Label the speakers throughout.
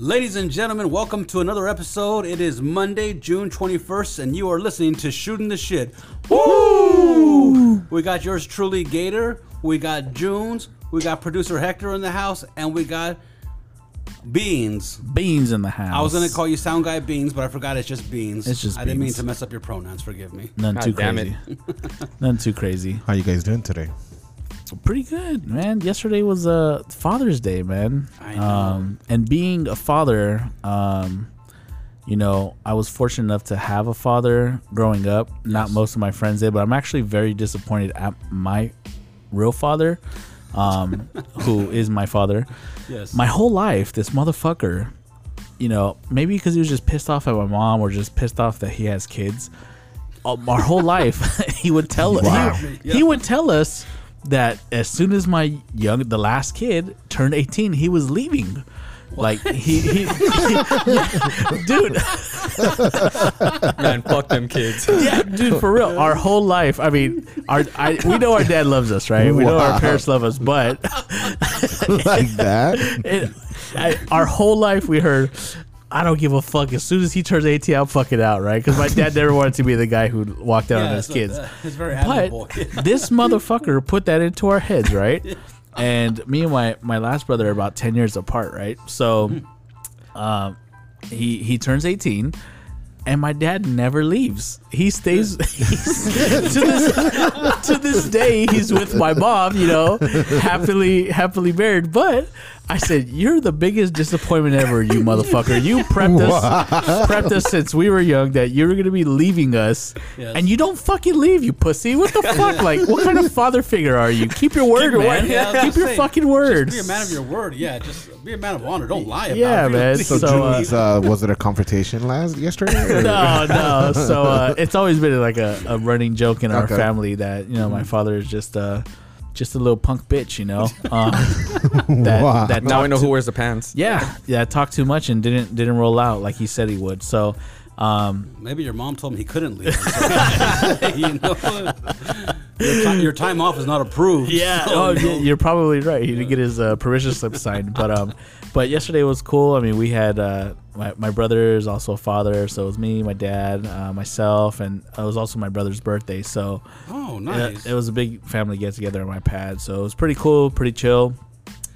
Speaker 1: Ladies and gentlemen, welcome to another episode. It is Monday, June 21st, and you are listening to Shooting the Shit. Woo! We got yours truly, Gator. We got Joonz. We got producer Hector in the house, and we got Beans.
Speaker 2: Beans in the house.
Speaker 1: I was gonna call you Sound Guy Beans, but I forgot it's just Beans.
Speaker 2: It's just
Speaker 1: I didn't mean
Speaker 2: Beans.
Speaker 1: to mess up your pronouns. Forgive me.
Speaker 2: None
Speaker 3: God
Speaker 2: too
Speaker 3: damn
Speaker 2: crazy. None too crazy.
Speaker 4: How you guys doing today?
Speaker 2: Pretty good, man. Yesterday was uh, Father's Day, man.
Speaker 1: I know.
Speaker 2: Um, and being a father, um, you know, I was fortunate enough to have a father growing up. Not most of my friends did, but I'm actually very disappointed at my real father, um, who is my father.
Speaker 1: Yes.
Speaker 2: my whole life, this motherfucker, you know, maybe because he was just pissed off at my mom or just pissed off that he has kids. Um, our whole life, he would tell
Speaker 4: Wow.
Speaker 2: he, he would tell us that as soon as my young, the last kid turned eighteen, he was leaving. Like he, he, dude,
Speaker 3: Man, fuck them kids.
Speaker 2: yeah, dude, for real. Our whole life, I mean, our I, we know our dad loves us, right? We know our parents love us, but
Speaker 4: like that?
Speaker 2: it, I, our whole life we heard I don't give a fuck. As soon as he turns 18, I'm fucking out, right? Because my dad never wanted to be the guy who walked out on his kids.
Speaker 1: uh, it's very
Speaker 2: But this motherfucker put that into our heads, right? And me and my my last brother are about 10 years apart, right? So, um, he he turns 18. And my dad never leaves. He stays to this to this day. He's with my mom, you know, happily happily married. But I said, "You're the biggest disappointment ever, you motherfucker. You prepped us prepped us since we were young that you were gonna be leaving us,
Speaker 1: Yes.
Speaker 2: and you don't fucking leave, you pussy. What the fuck? Like, what kind of father figure are you? Keep your word,
Speaker 1: your
Speaker 2: man.
Speaker 1: word, yeah,
Speaker 2: Keep your
Speaker 1: say,
Speaker 2: fucking word.
Speaker 1: Just be a man of your word. Yeah, just be a man of honor. Don't lie about
Speaker 2: Yeah,
Speaker 1: it.
Speaker 2: man.
Speaker 4: So,
Speaker 2: So, uh,
Speaker 4: uh, was it a confrontation last yesterday?
Speaker 2: no, no. So uh, it's always been like a, a running joke in our
Speaker 4: Okay.
Speaker 2: family that you know my father is just uh just a little punk bitch, you know. Um, that
Speaker 4: Wow.
Speaker 2: that
Speaker 3: Now I know
Speaker 2: too-
Speaker 3: who wears the pants.
Speaker 2: Yeah, yeah. Talked too much and didn't didn't roll out like he said he would. So. Um,
Speaker 1: Maybe your mom told him he couldn't leave. you know, your, ti- your time off is not approved.
Speaker 2: Yeah,
Speaker 1: So,
Speaker 2: oh, no. you're probably right. He didn't get his uh, permission slip signed, but um, but yesterday was cool. I mean, we had uh, my my brother is also a father, so it was me, my dad, uh, myself, and it was also my brother's birthday. So
Speaker 1: Oh, nice.
Speaker 2: it was a big family get together on my pad. So it was pretty cool, pretty chill.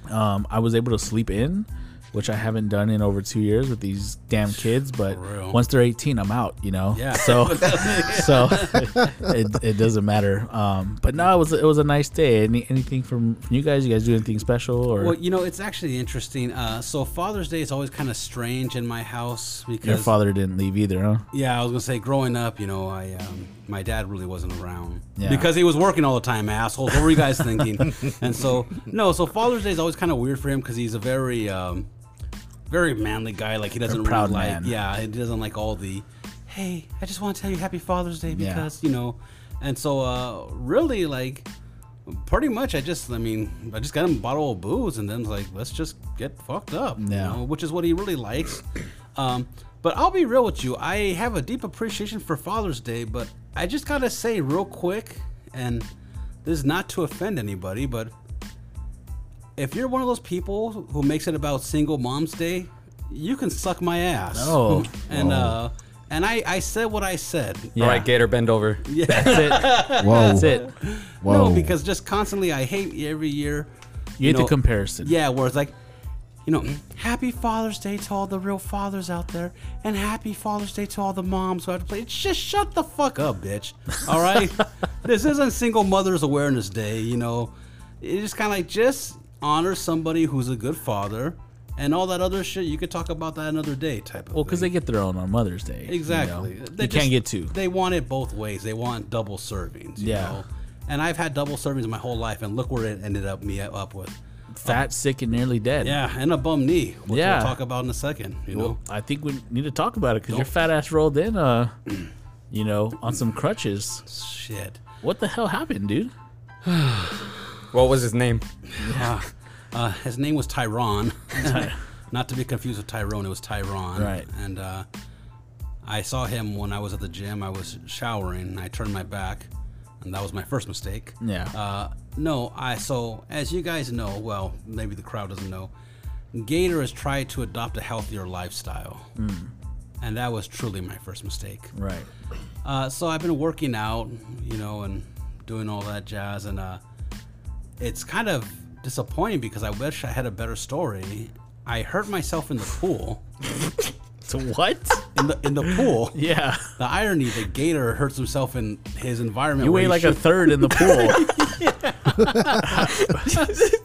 Speaker 2: Um, I was able to sleep in, which I haven't done in over two years with these damn kids. But once they're 18, I'm out. You know.
Speaker 1: Yeah.
Speaker 2: So so it, it doesn't matter. Um, but no, it was it was a nice day. Any, anything from, from you guys? You guys do anything special or
Speaker 1: Well, you know, it's actually interesting. Uh, so Father's Day is always kind of strange in my house because
Speaker 2: your father didn't leave either, huh?
Speaker 1: Yeah, I was gonna say, growing up, you know, I um, my dad really wasn't around
Speaker 2: Yeah.
Speaker 1: because he was working all the time. Assholes, what were you guys thinking? and so, no, so Father's Day is always kind of weird for him because he's a very, um, very manly guy. Like he doesn't
Speaker 2: proud
Speaker 1: really
Speaker 2: man.
Speaker 1: like, yeah, he doesn't like all the, hey, I just want to tell you Happy Father's Day
Speaker 2: Yeah.
Speaker 1: because you know, and so uh, really like. Pretty much, I just, I mean, I just got him a bottle of booze, and then was like, let's just get fucked up, you
Speaker 2: Yeah.
Speaker 1: know, which is what he really likes. Um, but I'll be real with you. I have a deep appreciation for Father's Day, but I just gotta say real quick, and this is not to offend anybody, but if you're one of those people who makes it about Single Mom's Day, you can suck my ass.
Speaker 2: Oh.
Speaker 1: and uh, and I I said what I said.
Speaker 2: Yeah.
Speaker 3: All right, Gator, bend over.
Speaker 1: Yeah.
Speaker 2: That's it.
Speaker 4: Whoa.
Speaker 2: That's it.
Speaker 4: Whoa.
Speaker 1: No, because just constantly I hate every year.
Speaker 2: You hate
Speaker 1: know,
Speaker 2: the comparison.
Speaker 1: Yeah, where it's like, you know, happy Father's Day to all the real fathers out there, and happy Father's Day to all the moms who have to play. Just shut the fuck up, bitch. All right, this isn't Single Mothers Awareness Day. You know, it's just kind of like just honor somebody who's a good father, and all that other shit. You could talk about that another day, type of.
Speaker 2: Well, because they get their own on Mother's Day. you
Speaker 1: Exactly.
Speaker 2: know. You,
Speaker 1: They
Speaker 2: can't get two.
Speaker 1: They want it both ways. They want double servings. You
Speaker 2: Yeah.
Speaker 1: Know? And I've had double servings my whole life, and look where it ended up me up with.
Speaker 2: Fat, sick, and nearly dead.
Speaker 1: Yeah, and a bum knee, which
Speaker 2: Yeah.
Speaker 1: we'll talk about in a second. You know,
Speaker 2: I think we need to talk about it because your fat ass rolled in, uh, you know, on some crutches.
Speaker 1: shit.
Speaker 2: What the hell happened, dude?
Speaker 3: What was his name?
Speaker 1: Yeah. Uh, his name was Tyrone. Not to be confused with Tyrone, it was Tyrone.
Speaker 2: Right.
Speaker 1: And uh, I saw him when I was at the gym. I was showering, and I turned my back, and that was my first mistake.
Speaker 2: Yeah.
Speaker 1: Uh, no, I so as you guys know, well, maybe the crowd doesn't know. Gator has tried to adopt a healthier lifestyle, and that was truly my first mistake.
Speaker 2: Right.
Speaker 1: Uh, so I've been working out, you know, and doing all that jazz, and uh, it's kind of disappointing because I wish I had a better story. I hurt myself in the pool.
Speaker 2: So what?
Speaker 1: In the in the pool.
Speaker 2: yeah.
Speaker 1: The irony the Gator hurts himself in his environment.
Speaker 2: You weigh
Speaker 1: he
Speaker 2: like a third in the pool.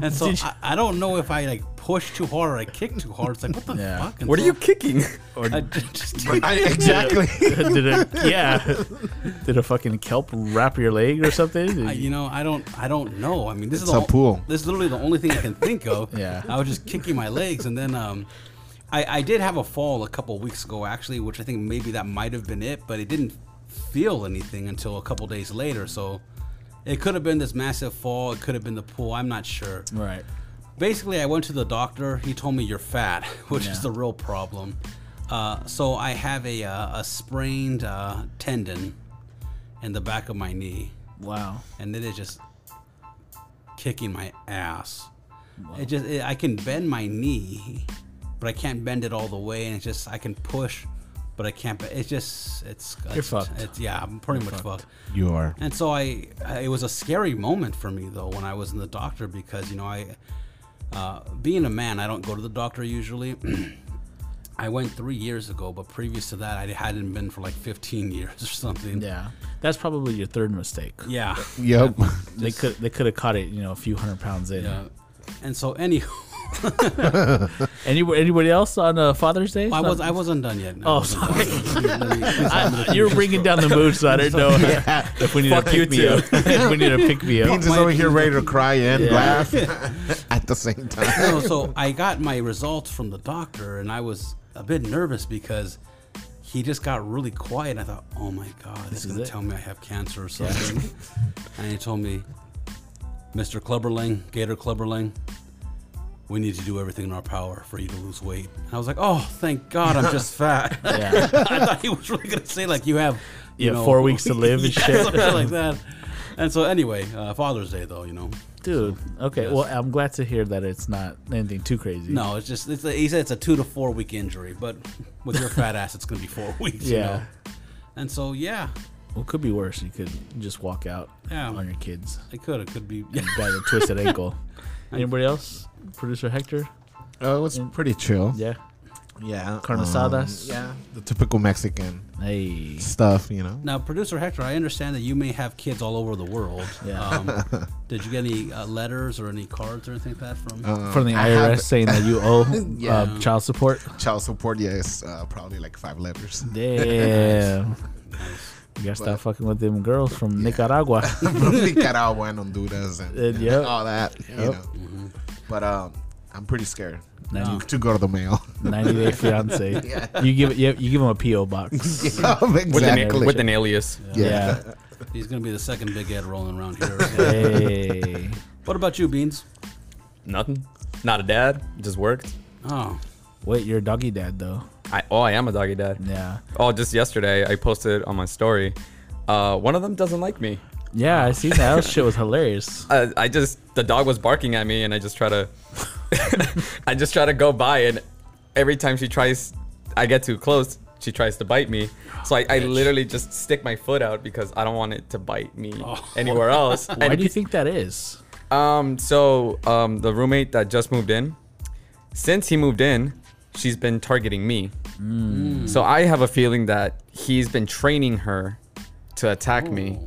Speaker 1: and so I, I don't know if I like push too hard or I kick too hard. It's like what the
Speaker 2: Yeah.
Speaker 1: fuck? And
Speaker 3: What are
Speaker 1: so
Speaker 3: you kicking?
Speaker 1: Or, I ju- just,
Speaker 4: I, exactly.
Speaker 2: Did it? Yeah. Did a fucking kelp wrap your leg or something?
Speaker 1: I,
Speaker 2: you-
Speaker 1: you know, I don't, I don't know. I mean, this
Speaker 4: It's
Speaker 1: is
Speaker 4: a pool.
Speaker 1: This is literally the only thing I can think of.
Speaker 2: Yeah.
Speaker 1: I was just kicking my legs, and then um, I, I did have a fall a couple of weeks ago, actually, which I think maybe that might have been it, but it didn't feel anything until a couple days later. So it could have been this massive fall. It could have been the pool. I'm not sure.
Speaker 2: right.
Speaker 1: Basically, I went to the doctor. He told me you're fat, which
Speaker 2: Yeah.
Speaker 1: is the real problem. Uh, so I have a, uh, a sprained uh, tendon in the back of my knee
Speaker 2: Wow.
Speaker 1: and it is just kicking my ass. It just it, I can bend my knee, but I can't bend it all the way, and it's just I can push, but I can't. be- It's just it's
Speaker 2: You're
Speaker 1: it's,
Speaker 2: fucked.
Speaker 1: It's, yeah, I'm pretty much fucked.
Speaker 4: You are.
Speaker 1: And so I, I, it was a scary moment for me though when I was in the doctor because you know I, uh, being a man, I don't go to the doctor usually. I went three years ago, but previous to that, I hadn't been for like 15 years or something.
Speaker 2: Yeah. That's probably your third mistake.
Speaker 1: Yeah.
Speaker 4: Yep.
Speaker 2: They could they could have caught it, you know, a few hundred pounds in.
Speaker 1: Yeah. And so, anywho,
Speaker 2: Anybody, anybody else on uh, Father's Day?
Speaker 1: I was I wasn't done yet. I
Speaker 2: Oh, sorry.
Speaker 1: done. Let me- please allow me to
Speaker 2: I,
Speaker 1: you're
Speaker 2: bringing down the mood, so I didn't know if we need
Speaker 3: Fuck
Speaker 2: to pick me
Speaker 3: too.
Speaker 2: up. if we need to pick me up.
Speaker 4: Beans is over here ready to cry and
Speaker 2: Yeah.
Speaker 4: laugh at the same time.
Speaker 1: No, so I got my results from the doctor, and I was a bit nervous because he just got really quiet. I thought, oh my god, he's
Speaker 2: is
Speaker 1: gonna
Speaker 2: it.
Speaker 1: tell me I have cancer or something. and he told me, Mr. Clubberling, Gator Clubberling, we need to do everything in our power for you to lose weight. And I was like, oh, thank God, I'm just fat.
Speaker 2: Yeah.
Speaker 1: I thought he was really gonna say like you have, you
Speaker 2: You have
Speaker 1: know,
Speaker 2: four weeks to live and shit.
Speaker 1: something like that. And so anyway, uh, Father's Day though, you know.
Speaker 2: Dude, okay.
Speaker 1: Yes.
Speaker 2: Well, I'm glad to hear that it's not anything too crazy.
Speaker 1: No, it's just it's a, he said it's a two to four week injury, but with your fat ass, it's gonna be four weeks. You
Speaker 2: Yeah.
Speaker 1: know? And so yeah,
Speaker 2: Well, it could be worse. You could just walk out
Speaker 1: Yeah.
Speaker 2: on your kids.
Speaker 1: it could. It could be.
Speaker 2: You got a twisted ankle. Anybody else? Producer Hector?
Speaker 4: Oh, it was pretty chill.
Speaker 2: Yeah.
Speaker 4: Yeah.
Speaker 2: Carne asadas?
Speaker 4: yeah. The typical Mexican
Speaker 2: Hey.
Speaker 4: stuff, you know.
Speaker 1: Now, producer Hector, I understand that you may have kids all over the world.
Speaker 2: Yeah.
Speaker 1: Um, did you get any uh, letters or any cards or anything like that from?
Speaker 4: Um,
Speaker 2: From the
Speaker 4: I
Speaker 2: IRS
Speaker 4: have
Speaker 2: saying that you owe
Speaker 4: Yeah.
Speaker 2: uh, child support.
Speaker 4: child support, yes, uh, probably like five letters.
Speaker 2: Damn. You gotta stop fucking with them girls from Nicaragua.
Speaker 4: From Nicaragua and Honduras and, and
Speaker 2: yep.
Speaker 4: all that, you
Speaker 2: Yep.
Speaker 4: know. But um, I'm pretty scared
Speaker 2: No.
Speaker 4: to go to the mail.
Speaker 2: 90 Day Fiance. You give you, you give him a PO box.
Speaker 4: exactly.
Speaker 3: With an, with an alias.
Speaker 2: Yeah.
Speaker 1: He's gonna be the second big Ed rolling around here.
Speaker 2: Hey.
Speaker 1: what about you, Beans?
Speaker 3: Nothing. Not a dad. Just worked.
Speaker 1: Oh,
Speaker 2: Wait, you're a doggy dad though.
Speaker 3: I oh I am a doggy dad.
Speaker 2: Yeah.
Speaker 3: Oh, just yesterday I posted on my story. Uh, one of them doesn't like me.
Speaker 2: Yeah, I see that. That shit was hilarious.
Speaker 3: I, I just the dog was barking at me and I just try to I just try to go by and every time she tries I get too close she tries to bite me so I, I literally just stick my foot out because I don't want it to bite me anywhere else
Speaker 2: Why
Speaker 3: and
Speaker 2: do you think that is?
Speaker 3: um so um the roommate that just moved in since he moved in she's been targeting me so I have a feeling that he's been training her to attack me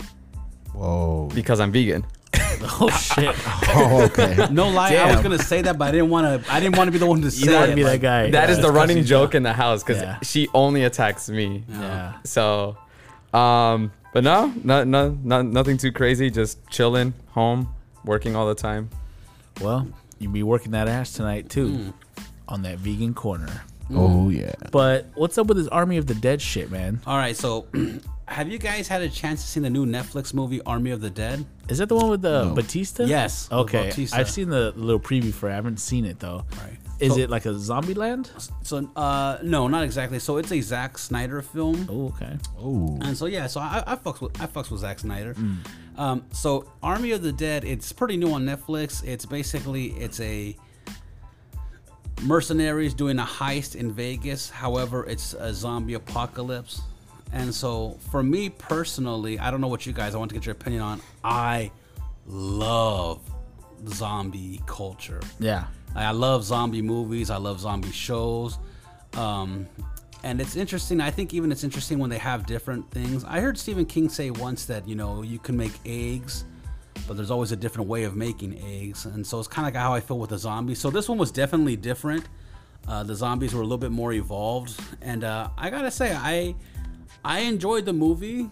Speaker 4: Whoa.
Speaker 3: because I'm vegan
Speaker 2: Oh shit!
Speaker 4: Oh, okay.
Speaker 1: no lie, I was gonna say that, but I didn't want to. I didn't want to be the one to say
Speaker 2: You don't want to
Speaker 1: it.
Speaker 2: be that guy.
Speaker 3: That is
Speaker 2: yeah.
Speaker 3: the running
Speaker 1: crazy.
Speaker 3: joke in the house because
Speaker 2: Yeah.
Speaker 3: she only attacks me.
Speaker 2: Yeah.
Speaker 3: So, um, but no, no, no, no, nothing too crazy. Just chilling, home, working all the time.
Speaker 2: Well, you be working that ass tonight too,
Speaker 1: Hmm.
Speaker 2: on that vegan corner.
Speaker 4: Oh yeah.
Speaker 2: But what's up with this Army of the Dead shit, man?
Speaker 1: All right, so have you guys had a chance to see the new Netflix movie Army of the Dead?
Speaker 2: Is that the one with the
Speaker 4: No.
Speaker 2: Batista?
Speaker 1: Yes, with
Speaker 2: Okay,
Speaker 1: Bautista.
Speaker 2: I've seen the little preview for it. I haven't seen it though.
Speaker 1: Right.
Speaker 2: Is
Speaker 1: So-
Speaker 2: it like a zombie land?
Speaker 1: So, uh, no, not exactly. So it's a Zack Snyder film.
Speaker 2: Oh, okay.
Speaker 4: Oh.
Speaker 1: And so yeah, so I, I fucks with I fucks with Zack Snyder. Um, so Army of the Dead, it's pretty new on Netflix. It's basically it's a mercenaries doing a heist in Vegas. However, it's a zombie apocalypse. And so, for me personally, I don't know what you guys, I want to get your opinion on. I love zombie culture.
Speaker 2: Yeah.
Speaker 1: I love zombie movies. I love zombie shows. Um, and it's interesting. I think even it's interesting when they have different things. I heard Stephen King say once that you know you can make eggs, but there's always a different way of making eggs, and so it's kind of like how I feel with the zombies. So this one was definitely different. Uh, the zombies were a little bit more evolved, and uh, I gotta say, I I enjoyed the movie.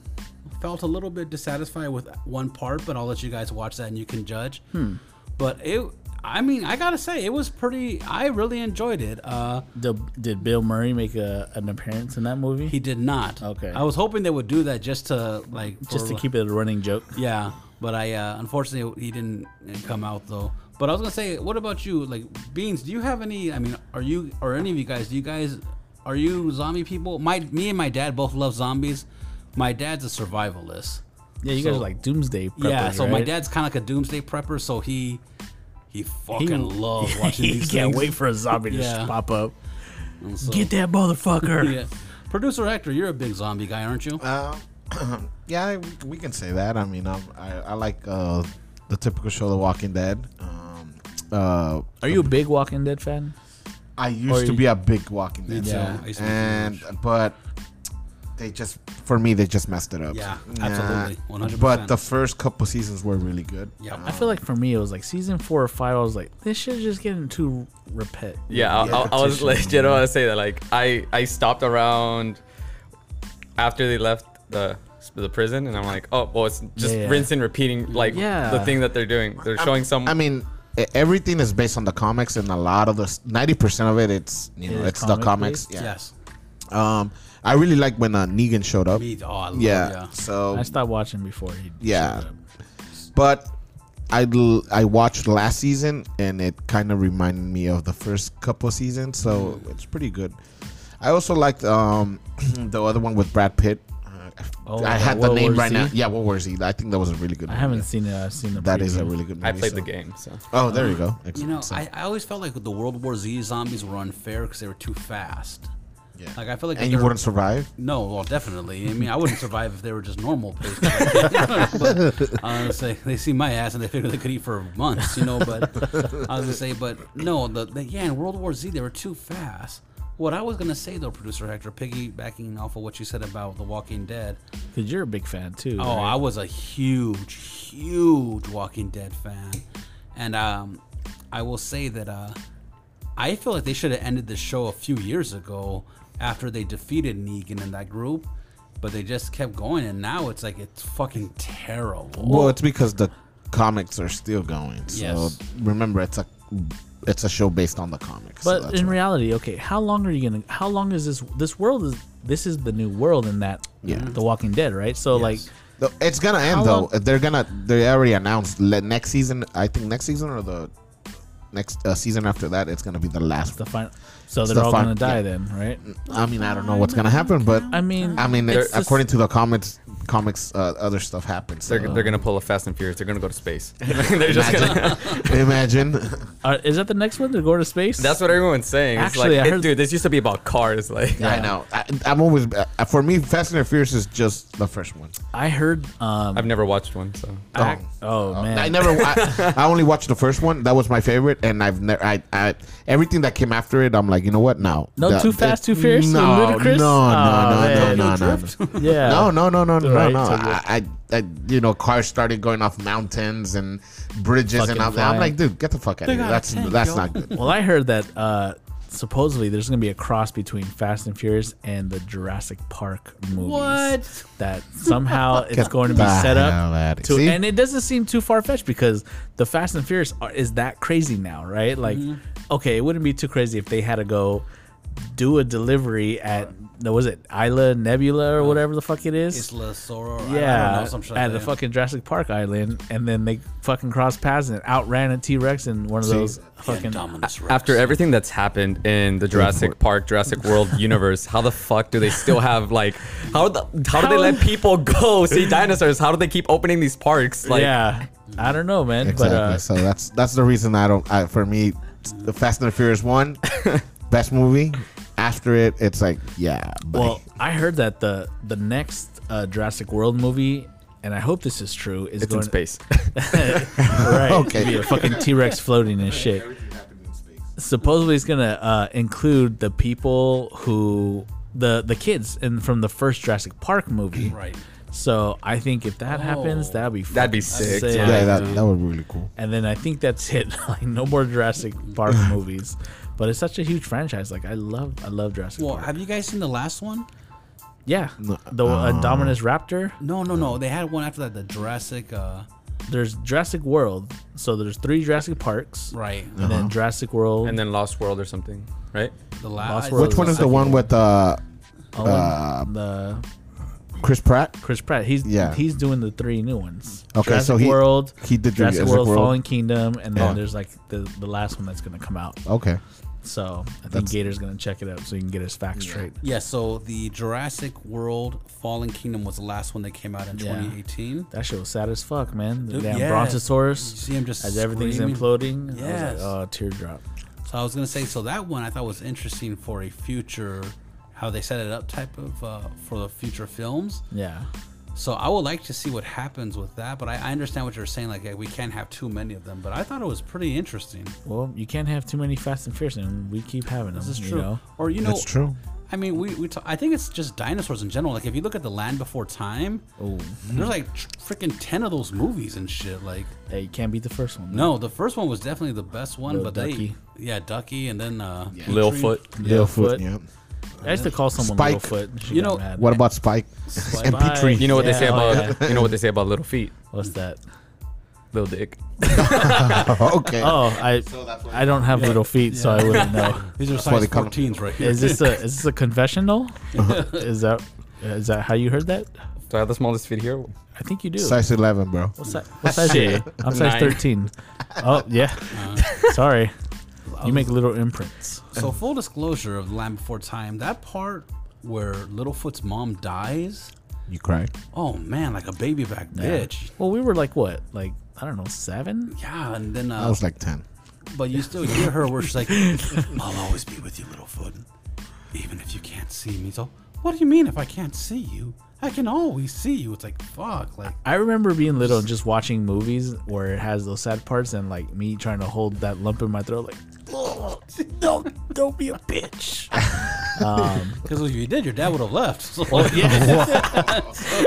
Speaker 1: Felt a little bit dissatisfied with one part, but I'll let you guys watch that and you can judge. Hmm. But it, I mean, I gotta say, it was pretty. I really enjoyed it. Uh,
Speaker 2: Did, did Bill Murray make a, an appearance in that movie?
Speaker 1: he did not.
Speaker 2: Okay.
Speaker 1: I was hoping they would do that just to like
Speaker 2: Just to keep it a running joke.
Speaker 1: Yeah, but I uh, unfortunately he didn't come out though. But I was gonna say, what about you? Like Beans, do you have any? I mean, are you or any of you guys? Do you guys are you zombie people? My me and my dad both love zombies. My dad's a survivalist.
Speaker 2: Yeah, you guys are like doomsday preppers,
Speaker 1: yeah, so my dad's kind of like a doomsday prepper. So he he fucking loves watching
Speaker 2: he
Speaker 1: these
Speaker 2: can't
Speaker 1: things.
Speaker 2: wait for a zombie to
Speaker 1: Yeah.
Speaker 2: just pop up.
Speaker 1: So-
Speaker 2: Get that motherfucker.
Speaker 1: Yeah. Producer Hector, you're a big zombie guy, aren't you?
Speaker 4: Uh, yeah, I- we can say that. I mean, um, I, I like uh, the typical show, The Walking Dead. Um, uh,
Speaker 2: Are you a big Walking Dead fan?
Speaker 4: I used to be a big Walking Dead
Speaker 1: too.
Speaker 4: fan,
Speaker 1: I used to be
Speaker 4: and but they just for me they just messed it up.
Speaker 1: Yeah, absolutely, 100%.
Speaker 4: But the first couple seasons were really good.
Speaker 1: Yeah.
Speaker 2: I feel like for me, it was like season four or five. I was like, this shit just getting too repet.
Speaker 3: Yeah, I,
Speaker 4: Yeah,
Speaker 3: I, I was
Speaker 4: repetition.
Speaker 3: legit about to say that. Like, I I stopped around after they left the the prison, and I'm like, oh, well, it's just
Speaker 2: Yeah, yeah.
Speaker 3: rinse and repeating like
Speaker 2: Yeah.
Speaker 3: the thing that they're doing. They're showing some.
Speaker 4: I mean, everything is based on the comics, and a lot of the ninety percent of it, it's you know,
Speaker 2: is
Speaker 4: it's the comics. Yeah.
Speaker 1: Yes.
Speaker 4: Um, I really like when uh, Negan showed up.
Speaker 1: Me, oh, I love,
Speaker 4: yeah.
Speaker 1: yeah.
Speaker 4: So
Speaker 2: I stopped watching before he.
Speaker 4: Yeah.
Speaker 2: showed up.
Speaker 4: but I l- I watched last season and it kind of reminded me of the first couple seasons, so it's pretty good. I also liked um the other one with Brad Pitt.
Speaker 2: Oh,
Speaker 4: I had the
Speaker 2: World
Speaker 4: name
Speaker 2: War
Speaker 4: right now. Yeah, what was he? I think that was a really good.
Speaker 2: I
Speaker 4: movie.
Speaker 2: haven't seen it. I've seen the.
Speaker 4: That is a really good movie.
Speaker 3: I played
Speaker 4: so-
Speaker 3: the game, so
Speaker 4: Oh, there you go.
Speaker 1: Um,
Speaker 4: you
Speaker 1: know,
Speaker 4: So-
Speaker 1: I, I always felt like the World War Z zombies were unfair because they were too fast.
Speaker 4: yeah.
Speaker 1: Like I feel like
Speaker 4: and you wouldn't survive.
Speaker 1: No, well, definitely. I mean, I wouldn't survive if they were just normal pace. but I was gonna say they see my ass and they figure they could eat for months, you know. But I was gonna say, but no, the, the yeah, in World War Z they were too fast. What I was gonna say though, producer Hector, piggybacking off of what you said about The Walking Dead.
Speaker 2: Cause you're a big fan too.
Speaker 1: Oh,
Speaker 2: right?
Speaker 1: I was a huge, huge Walking Dead fan, and um, I will say that uh, I feel like they should have ended the show a few years ago after they defeated Negan in that group, but they just kept going, and now it's like it's fucking terrible.
Speaker 4: Well, it's because the comics are still going. So
Speaker 1: Yes.
Speaker 4: remember, it's a it's a show based on the comics.
Speaker 2: But
Speaker 4: that's
Speaker 2: in reality, okay, how long are you gonna? How long is this? This world is. This is the new world in that.
Speaker 4: Yeah.
Speaker 2: The Walking Dead, right? So like,
Speaker 4: it's gonna end though.
Speaker 2: long-
Speaker 4: They're gonna. They already announced next season. I think next season or the next uh, season after that, it's gonna be the last.
Speaker 2: the final. So they're all
Speaker 4: fin-
Speaker 2: gonna die
Speaker 4: yeah.
Speaker 2: then, right?
Speaker 4: I mean, I don't know what's gonna happen, but
Speaker 2: I mean,
Speaker 4: I mean,
Speaker 2: it's just-
Speaker 4: according to the comics, comics, uh, other stuff happens.
Speaker 3: they're,
Speaker 4: so-
Speaker 3: they're gonna pull a Fast and Furious. They're gonna go to space. they're just gonna.
Speaker 4: imagine.
Speaker 2: uh, is that the next one? They're going to space.
Speaker 3: That's what everyone's saying. It's
Speaker 2: Actually,
Speaker 3: like,
Speaker 2: I
Speaker 3: it-
Speaker 2: heard-
Speaker 3: dude, this used to be about cars. Like,
Speaker 4: I know. I, I'm always uh, for me. Fast and Furious is just the first one.
Speaker 2: I heard. Um,
Speaker 3: I've never watched one, so
Speaker 2: I- oh man,
Speaker 4: I never. I, I only watched the first one. That was my favorite, and I've never. I, I everything that came after it, I'm like, you know what? No.
Speaker 2: No
Speaker 4: That-
Speaker 2: Too Fast,
Speaker 4: that-
Speaker 2: Too Furious with
Speaker 4: No,
Speaker 2: Ludacris?
Speaker 4: no,
Speaker 2: Oh,
Speaker 4: no, no,
Speaker 2: man.
Speaker 4: no, no, no, no.
Speaker 2: yeah.
Speaker 4: No, no, no, no, no,
Speaker 2: Right,
Speaker 4: no.
Speaker 2: so
Speaker 4: I, I, I, you know, cars started going off mountains and bridges,
Speaker 2: Fucking
Speaker 4: and I'm, I'm like, dude, get the fuck out of here. That's
Speaker 1: tank,
Speaker 4: that's
Speaker 1: yo.
Speaker 4: not good.
Speaker 2: Well, I heard that uh, supposedly there's gonna be a cross between Fast and Furious and the Jurassic Park movies.
Speaker 1: What?
Speaker 2: That somehow it's going to be set up to,
Speaker 4: See?
Speaker 2: and it doesn't seem too far fetched because the Fast and Furious are, is that crazy now, right? Like, okay, it wouldn't be too crazy if they had to go do a delivery at no, was it Isla Nublar or whatever the fuck it is?
Speaker 1: Isla Sorna. I don't
Speaker 2: Yeah,
Speaker 1: know, some shit
Speaker 2: at
Speaker 1: like
Speaker 2: the fucking Jurassic Park island, and then they fucking crossed paths and outran a T Rex in one of
Speaker 4: See?
Speaker 2: those fucking.
Speaker 1: Rex.
Speaker 3: after everything that's happened in the Jurassic Park, Jurassic World universe, how the fuck do they still have like how the how do they let people go see dinosaurs? How do they keep opening these parks? Like,
Speaker 2: yeah, I don't know, man.
Speaker 4: Exactly.
Speaker 2: But uh,
Speaker 4: so that's that's the reason I don't. I, for me, the Fast and the Furious one, best movie. After it, it's like yeah. buddy.
Speaker 2: Well, I heard that the the next uh, Jurassic World movie, and I hope this is true, is
Speaker 3: It's in
Speaker 2: going
Speaker 3: space.
Speaker 2: right.
Speaker 4: Okay.
Speaker 2: okay, be a fucking T Rex floating and shit. Supposedly, it's gonna uh, include the people who the the kids in from the first Jurassic Park movie.
Speaker 1: Right.
Speaker 2: So I think if that happens,
Speaker 1: Oh.
Speaker 2: that'd be
Speaker 3: That'd be
Speaker 2: fucking
Speaker 3: sick.
Speaker 4: yeah, that that would be really cool.
Speaker 2: And then I think that's it. like no more Jurassic Park movies. But it's such a huge franchise. Like I love, I love Jurassic
Speaker 1: Well,
Speaker 2: Park.
Speaker 1: have you guys seen the last one?
Speaker 2: yeah,
Speaker 4: No,
Speaker 2: the uh, Indominus Raptor.
Speaker 1: No, no, no. They had one after that, the Jurassic. Uh,
Speaker 2: There's Jurassic World. So there's three Jurassic Parks,
Speaker 1: right.
Speaker 2: and then Jurassic World.
Speaker 3: and then Lost World or something, right?
Speaker 1: The
Speaker 2: Lost
Speaker 1: last.
Speaker 2: World
Speaker 4: Which one is the one
Speaker 2: one.
Speaker 4: with uh,
Speaker 2: Oh,
Speaker 4: uh,
Speaker 2: the
Speaker 4: Chris Pratt?
Speaker 2: Chris Pratt. He's
Speaker 4: Yeah.
Speaker 2: he's doing the three new ones.
Speaker 4: Okay,
Speaker 2: Jurassic
Speaker 4: so he-
Speaker 2: World,
Speaker 4: He did the
Speaker 2: Jurassic
Speaker 4: Jurassic
Speaker 2: World,
Speaker 4: World.
Speaker 2: Fallen Kingdom, and then
Speaker 4: Yeah.
Speaker 2: there's like the the last one that's gonna come out.
Speaker 4: Okay.
Speaker 2: So I think
Speaker 4: That's-
Speaker 2: Gator's gonna check it out so he can get his facts straight.
Speaker 1: Yeah, so the Jurassic World Fallen Kingdom was the last one that came out in
Speaker 2: Yeah.
Speaker 1: 2018.
Speaker 2: That shit was sad as fuck, man. The
Speaker 1: Dude,
Speaker 2: damn
Speaker 1: yeah. You
Speaker 2: Brontosaurus
Speaker 1: see him just
Speaker 2: as everything's
Speaker 1: screaming.
Speaker 2: imploding. I was
Speaker 1: Yes.
Speaker 2: like, oh, teardrop.
Speaker 1: So I was gonna say, so that one I thought was interesting for a future, how they set it up type of uh, for the future films.
Speaker 2: Yeah.
Speaker 1: So I would like to see what happens with that, but I, I understand what you're saying. Like yeah, we can't have too many of them, but I thought it was pretty interesting.
Speaker 2: Well, you can't have too many Fast and Furious, and we keep having them.
Speaker 1: This is
Speaker 2: you
Speaker 1: true.
Speaker 2: know?
Speaker 1: Or you know,
Speaker 4: That's true.
Speaker 1: I mean, we, we ta- I think it's just dinosaurs in general. Like if you look at the Land Before Time,
Speaker 2: Oh,
Speaker 1: there's like tr- freaking ten of those movies and shit. Like
Speaker 2: hey, you can't beat the first one.
Speaker 1: no, the first one was definitely the best one,
Speaker 2: Little
Speaker 1: but
Speaker 2: Ducky.
Speaker 1: they yeah Ducky and then uh,
Speaker 3: Littlefoot.
Speaker 2: Littlefoot.
Speaker 4: Yeah.
Speaker 2: I used to call someone
Speaker 4: Spike.
Speaker 2: Littlefoot. She
Speaker 1: You
Speaker 2: got
Speaker 1: know,
Speaker 2: mad.
Speaker 4: What about Spike?
Speaker 1: Spike.
Speaker 4: and Petrie.
Speaker 3: You know what they
Speaker 2: Yeah,
Speaker 3: say
Speaker 2: oh,
Speaker 3: about you know what they say about little feet,
Speaker 2: What's that?
Speaker 3: little dick.
Speaker 4: okay.
Speaker 2: Oh, I I don't have little feet, so I wouldn't know.
Speaker 1: These are
Speaker 4: why
Speaker 1: size
Speaker 4: they call 'em-
Speaker 1: 14s right here.
Speaker 2: Is this a is this a confessional? is that is that how you heard that?
Speaker 3: Do I have the smallest feet here?
Speaker 2: I think you do.
Speaker 4: Size 11, bro.
Speaker 2: What, si- what size are you? I'm size
Speaker 3: Nine.
Speaker 2: 13. Oh yeah.
Speaker 1: Uh,
Speaker 2: Sorry.
Speaker 1: I
Speaker 2: You
Speaker 1: was-
Speaker 2: make little imprints.
Speaker 1: So full disclosure of Land Before Time, that part where Littlefoot's mom dies,
Speaker 4: You cried.
Speaker 1: oh man, like a baby back bitch.
Speaker 2: Well, we were like what? Like I don't know, seven?
Speaker 1: Yeah, and then
Speaker 4: I
Speaker 1: uh,
Speaker 4: was like 10.
Speaker 1: but you still hear her where she's like, "I'll always be with you, Littlefoot, even if you can't see me." So, what do you mean if I can't see you? I can always see you. It's like fuck, like
Speaker 2: I remember being little and just watching movies where it has those sad parts and like me trying to hold that lump in my throat, like, oh, no, don't be a bitch. Um,
Speaker 1: because if you did, your dad would have left. So,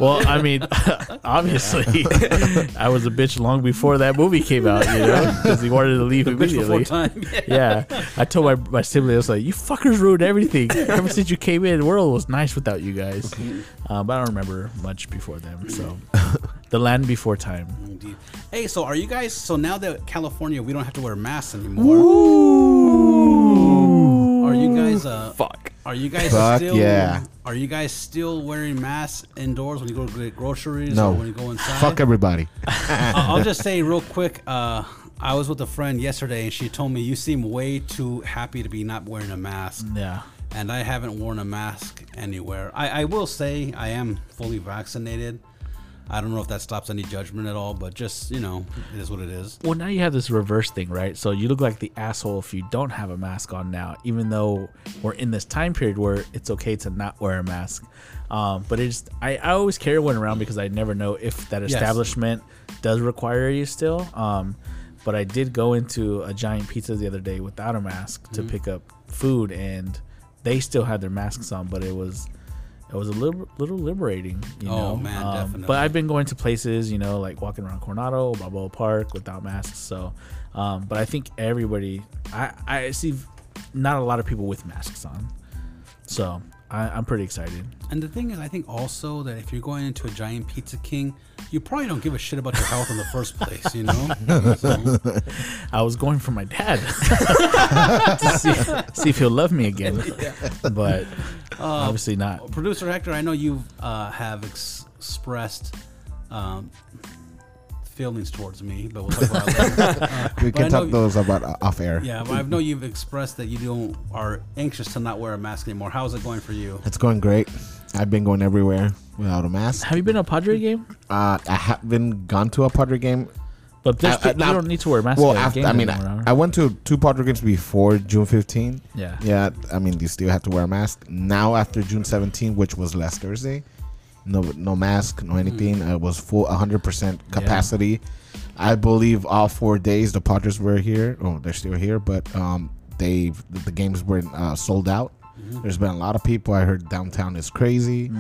Speaker 2: well, I mean, obviously, I was a bitch long before that movie came out, you know, because he wanted to leave
Speaker 1: bitch before
Speaker 2: immediately.
Speaker 1: time. Yeah.
Speaker 2: Yeah, I told my, my sibling, I was like, "You fuckers ruined everything. Ever since you came in, the world was nice without you guys." Um, but I don't remember much before them. So, the land before time.
Speaker 1: Indeed. Hey, so are you guys? So now that California, we don't have to wear masks anymore. Are you guys? Uh,
Speaker 3: Fuck.
Speaker 1: Are you guys
Speaker 4: Fuck
Speaker 1: still?
Speaker 4: yeah.
Speaker 1: Are you guys still wearing masks indoors when you go to get groceries
Speaker 4: No.
Speaker 1: or when you go inside?
Speaker 4: Fuck everybody.
Speaker 1: I'll I'll just say real quick. Uh, I was with a friend yesterday, and she told me you seem way too happy to be not wearing a mask,
Speaker 2: Yeah.
Speaker 1: and I haven't worn a mask anywhere. I, I will say I am fully vaccinated. I don't know if that stops any judgment at all, but just you know, it is what it is.
Speaker 2: Well, now you have this reverse thing, right? So you look like the asshole if you don't have a mask on now, even though we're in this time period where it's okay to not wear a mask. Um, but it's I, I always carry one around because I never know if that
Speaker 1: Yes.
Speaker 2: establishment does require you still. Um, but I did go into a giant pizza the other day without a mask to pick up food, and they still had their masks on, but it was it was a little little liberating, you
Speaker 1: Oh,
Speaker 2: know.
Speaker 1: man,
Speaker 2: Um,
Speaker 1: definitely.
Speaker 2: But I've been going to places, you know, like walking around Coronado, Balboa Park without masks. So, um, but I think everybody, I I see not a lot of people with masks on, so I, I'm pretty excited.
Speaker 1: And the thing is, I think also that if you're going into a giant Pizza King, you probably don't give a shit about your health in the first place, you know? So,
Speaker 2: I was going for my dad to see, see if he'll love me again, but obviously not.
Speaker 1: Producer Hector, I know you uh, have ex- expressed um, feelings towards me, but we'll talk about it later. Uh,
Speaker 4: We
Speaker 1: but
Speaker 4: can talk those about uh, off air.
Speaker 1: Yeah, but I know you've expressed that you don't are anxious to not wear a mask anymore. How's it going for you?
Speaker 4: It's going great. I've been going everywhere without a mask.
Speaker 2: Have you been to a Padre game?
Speaker 4: Uh, I haven't gone to a Padre game
Speaker 2: But there's,
Speaker 4: I- I-
Speaker 2: you
Speaker 4: now-
Speaker 2: don't need to wear a mask.
Speaker 4: Well, after, I mean,
Speaker 2: anymore,
Speaker 4: I, I went to two Padre games before June 15.
Speaker 2: yeah.
Speaker 4: Yeah, I mean, you still have to wear a mask. Now after June 17, which was last Thursday, no no mask, no anything. It was full 100% capacity. I believe all four days the Padres were here. Oh, they're still here, but um, they the games were uh, sold out. There's been a lot of people. I heard downtown is crazy.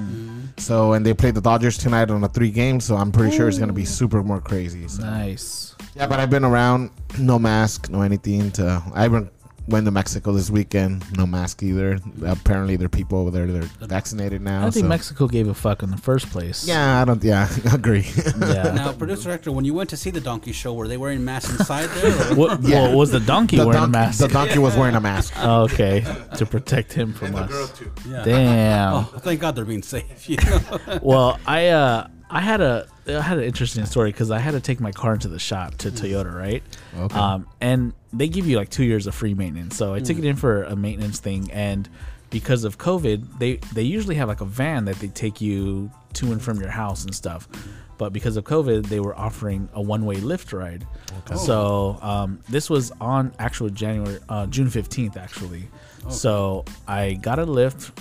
Speaker 4: So and they played the Dodgers tonight on a three game. So I'm pretty sure it's gonna be super more crazy. So.
Speaker 2: Nice.
Speaker 4: Yeah, but I've been around, no mask, no anything. To I even went to Mexico this weekend, no mask either. Apparently, there are people over there that are vaccinated now.
Speaker 2: I don't think
Speaker 4: so-
Speaker 2: Mexico gave a fuck in the first place.
Speaker 4: Yeah, I don't. Yeah, I agree.
Speaker 2: Yeah.
Speaker 1: Now, producer director, when you went to see the donkey show, were they wearing masks inside there?
Speaker 2: What,
Speaker 4: Yeah.
Speaker 2: well, was the donkey
Speaker 4: the,
Speaker 2: wearing a mask?
Speaker 4: the donkey was wearing a mask.
Speaker 2: Oh, okay, to protect him from us.
Speaker 4: too.
Speaker 1: Yeah.
Speaker 2: Damn.
Speaker 1: Oh, thank God they're being safe. You know?
Speaker 2: Well, I uh, I had a I had an interesting story because I had to take my car into the shop to Toyota, right?
Speaker 4: Okay.
Speaker 2: Um, and they give you like two years of free maintenance. So I took it in for a maintenance thing, and because of COVID, they they usually have like a van that they take you to and from your house and stuff. But because of COVID, they were offering a one-way Lyft ride. Okay. So um, this was on actual January, uh, June fifteenth, actually. So I got a Lyft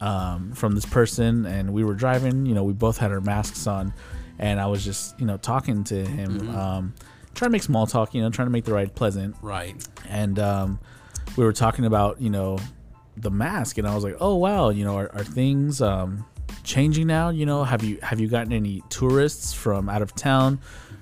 Speaker 2: um, from this person, and we were driving. You know, we both had our masks on, and I was just you know talking to him, um, trying to make small talk. You know, trying to make the ride pleasant
Speaker 1: right.
Speaker 2: and um, we were talking about you know the mask and i was like oh wow you know are, are things um, changing now you know have you have you gotten any tourists from out of town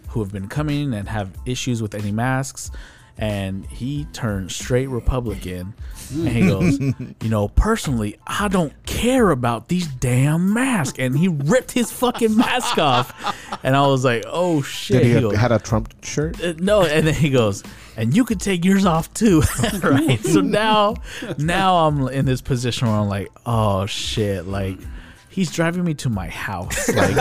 Speaker 2: who have been coming and have issues with any masks and he turned straight republican and he goes you know personally i don't care about these damn masks. And he ripped his fucking mask off. And i was like oh shit.
Speaker 4: Did he
Speaker 2: He
Speaker 4: have,
Speaker 2: goes,
Speaker 4: had a Trump shirt?
Speaker 2: uh, no and then he goes and you could take yours off too. Right? So now now i'm in this position where i'm like oh shit. Like he's driving me to my house. Like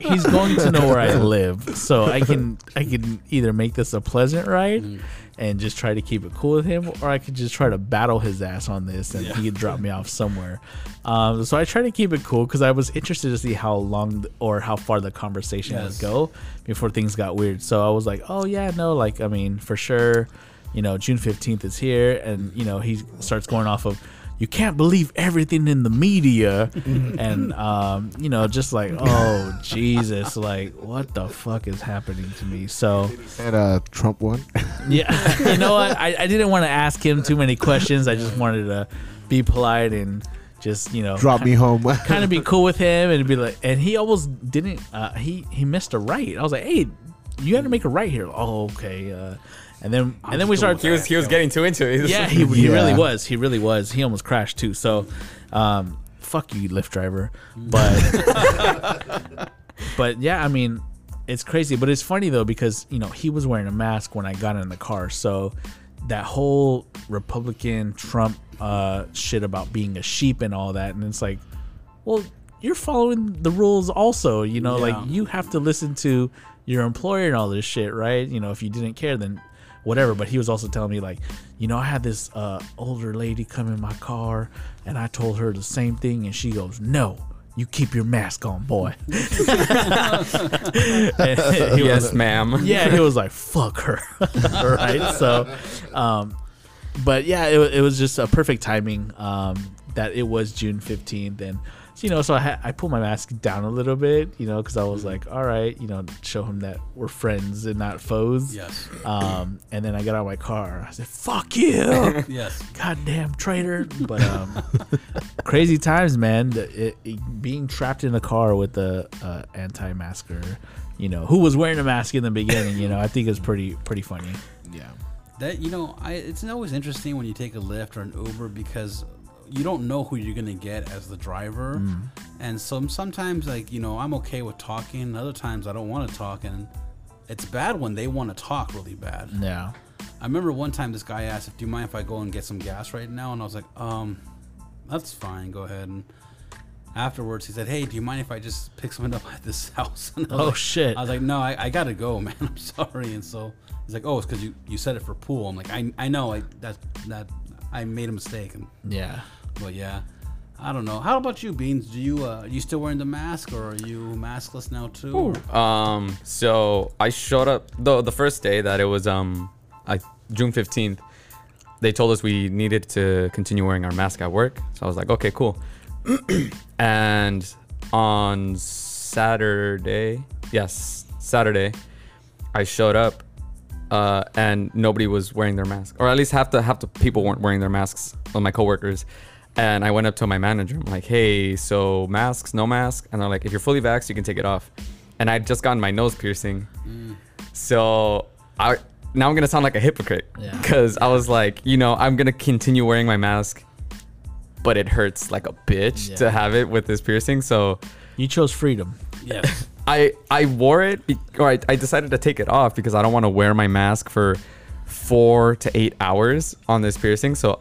Speaker 2: he, he's going to know where i live so i can i can either make this a pleasant ride and just try to keep it cool with him or i could just try to battle his ass on this and he could drop me off somewhere. Um, so i try to keep it cool because i was interested to see how long or how far the conversation
Speaker 1: Yes.
Speaker 2: would go before things got weird. So i was like oh yeah no like i mean for sure you know june 15th is here and you know he starts going off of you can't believe everything in the media and um, you know just like oh jesus like what the fuck is happening to me so
Speaker 4: Had a Trump one.
Speaker 2: yeah you know what I, I didn't want to ask him too many questions i just wanted to be polite and just you know
Speaker 4: Drop me home.
Speaker 2: kind of be cool with him and be like and he almost didn't uh he he missed a right i was like hey you had to make a right here. Oh okay uh and then and then we started
Speaker 3: He was he was getting too into it.
Speaker 2: yeah he, he
Speaker 4: Yeah.
Speaker 2: really was. He really was. He almost crashed too. So um fuck you lyft driver. But but yeah i mean it's crazy. But it's funny though because you know he was wearing a mask when i got in the car. So that whole republican trump uh shit about being a sheep and all that and it's like well you're following the rules also you know
Speaker 1: Yeah.
Speaker 2: like you have to listen to your employer and all this shit right you know if you didn't care then whatever but he was also telling me like you know i had this uh older lady come in my car and i told her the same thing and she goes no you keep your mask on boy And he was
Speaker 3: yes, ma'am.
Speaker 2: yeah, he was like, "Fuck her," right? So, um, but yeah, it, it was just a perfect timing um, that it was June fifteenth, and you know, so I ha- I pulled my mask down a little bit, you know, because I was like, all right, you know, show him that we're friends and not foes.
Speaker 1: Yes.
Speaker 2: Um, and then I got out of my car. I said, "Fuck you."
Speaker 1: Yes.
Speaker 2: goddamn traitor. But um, crazy times, man. The- It, it- being trapped in a car with the uh, anti-masker, you know, who was wearing a mask in the beginning, you know, I think is pretty pretty funny.
Speaker 4: yeah.
Speaker 1: That you know, I it's always interesting when you take a Lyft or an Uber because you don't know who you're gonna get as the driver, and so sometimes like you know I'm okay with talking, other times I don't want to talk, and it's bad when they want to talk really bad.
Speaker 2: Yeah.
Speaker 1: I remember one time this guy asked, "Do you mind if I go and get some gas right now?" And I was like, "Um, that's fine. Go ahead." And afterwards, he said, "Hey, do you mind if I just pick something up at this house?" And
Speaker 2: Oh
Speaker 1: like-
Speaker 2: shit.
Speaker 1: I was like, "No, I, I gotta go, man. I'm sorry." And so he's like, "Oh, it's because you, you said it for pool." I'm like, "I I know. I that that I made a mistake." And
Speaker 2: yeah.
Speaker 1: but yeah, I don't know. How about you, Beans? Do you uh, you still wearing the mask, or are you maskless now too?
Speaker 3: Um, so I showed up the the first day that it was um, I June fifteenth. They told us we needed to continue wearing our mask at work. So I was like, okay, cool. and on Saturday, yes, Saturday, I showed up, uh, and nobody was wearing their mask, or at least half the half the people weren't wearing their masks. Well, my coworkers. And I went up to my manager. I'm like, hey, so masks, no mask? And they're like, if you're fully vaxxed, you can take it off. And I'd just gotten my nose piercing. So I now I'm gonna sound like a hypocrite
Speaker 2: Yeah.
Speaker 3: because I was like, you know, I'm gonna continue wearing my mask, but it hurts like a bitch
Speaker 2: Yeah.
Speaker 3: to have it with this piercing. So
Speaker 2: You chose freedom.
Speaker 1: Yes.
Speaker 3: I I wore it, be- or I, I decided to take it off because I don't want to wear my mask for four to eight hours on this piercing. So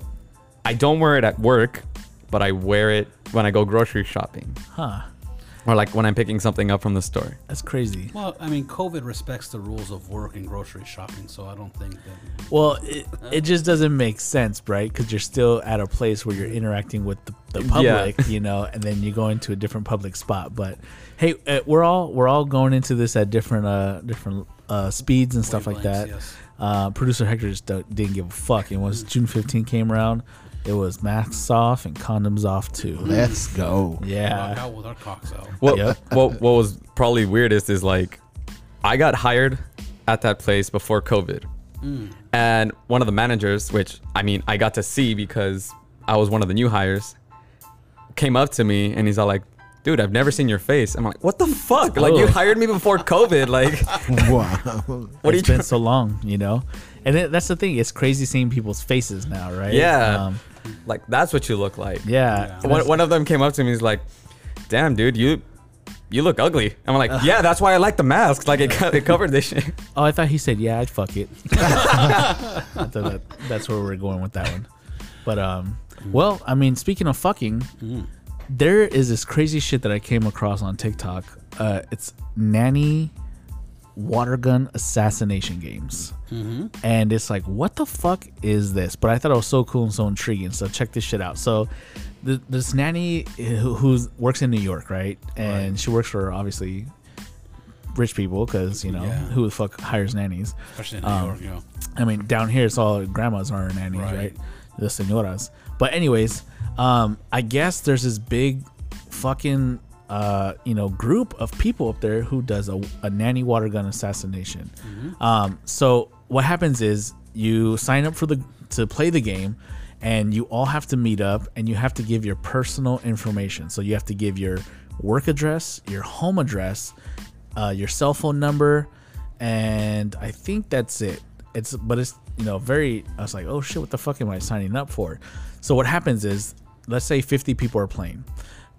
Speaker 3: I don't wear it at work, but I wear it when I go grocery shopping
Speaker 2: Huh.
Speaker 3: Or like when I'm picking something up from the store.
Speaker 2: That's crazy.
Speaker 1: well, I mean, COVID respects the rules of work and grocery shopping, so I don't think that.
Speaker 2: Well, it, it just doesn't make sense, right? Because you're still at a place where you're interacting with the, the public, you know, and then you go into a different public spot. But hey, uh, we're all we're all going into this at different uh different uh speeds and stuff like that.
Speaker 1: yes.
Speaker 2: Uh, Producer Hector just didn't give a fuck. And once June 15 came around, it was masks off and condoms off too.
Speaker 4: Let's go.
Speaker 1: Rock
Speaker 2: Yeah.
Speaker 1: out with our cocks out.
Speaker 3: What,
Speaker 2: Yep.
Speaker 3: what what was probably weirdest is like I got hired at that place before COVID. And one of the managers, which I mean I got to see because I was one of the new hires, came up to me and he's all like, dude, I've never seen your face. I'm like, what the fuck? Like you
Speaker 2: Oh.
Speaker 3: hired me before COVID. Like
Speaker 4: wow.
Speaker 3: what are you
Speaker 2: it's been
Speaker 3: trying
Speaker 2: so long, you know? And it, that's the thing. It's crazy seeing people's faces now, right?
Speaker 3: Yeah.
Speaker 2: Um,
Speaker 3: like that's what you look like.
Speaker 2: yeah.
Speaker 1: Yeah.
Speaker 3: One, one of them came up to me. He's like, "Damn, dude, you you look ugly." I'm like, "Yeah, that's why I like the mask. Like it, it covered this shit."
Speaker 2: Oh, I thought he said, "Yeah, I'd fuck it." I thought that, that's where we're going with that one. But um, well, I mean, speaking of fucking, there is this crazy shit that I came across on TikTok. Uh, it's nanny water gun assassination games, and it's like, what the fuck is this? But I thought it was so cool and so intriguing. So check this shit out. So. th- This nanny who works in New York, right? And she works for obviously rich people because you know
Speaker 1: Yeah.
Speaker 2: who the fuck hires nannies.
Speaker 1: Especially in New
Speaker 2: Um,
Speaker 1: York, you know.
Speaker 2: I mean, down here it's all grandmas are nannies, right?
Speaker 1: Right.
Speaker 2: The senoras. But anyways, um, I guess there's this big fucking uh, you know group of people up there who does a, a nanny water gun assassination. Um, so what happens is you sign up for the to play the game. And you all have to meet up, and you have to give your personal information. So you have to give your work address, your home address, uh, your cell phone number, and I think that's it. It's but it's you know very. I was like, oh shit, what the fuck am I signing up for? So what happens is, let's say 50 people are playing.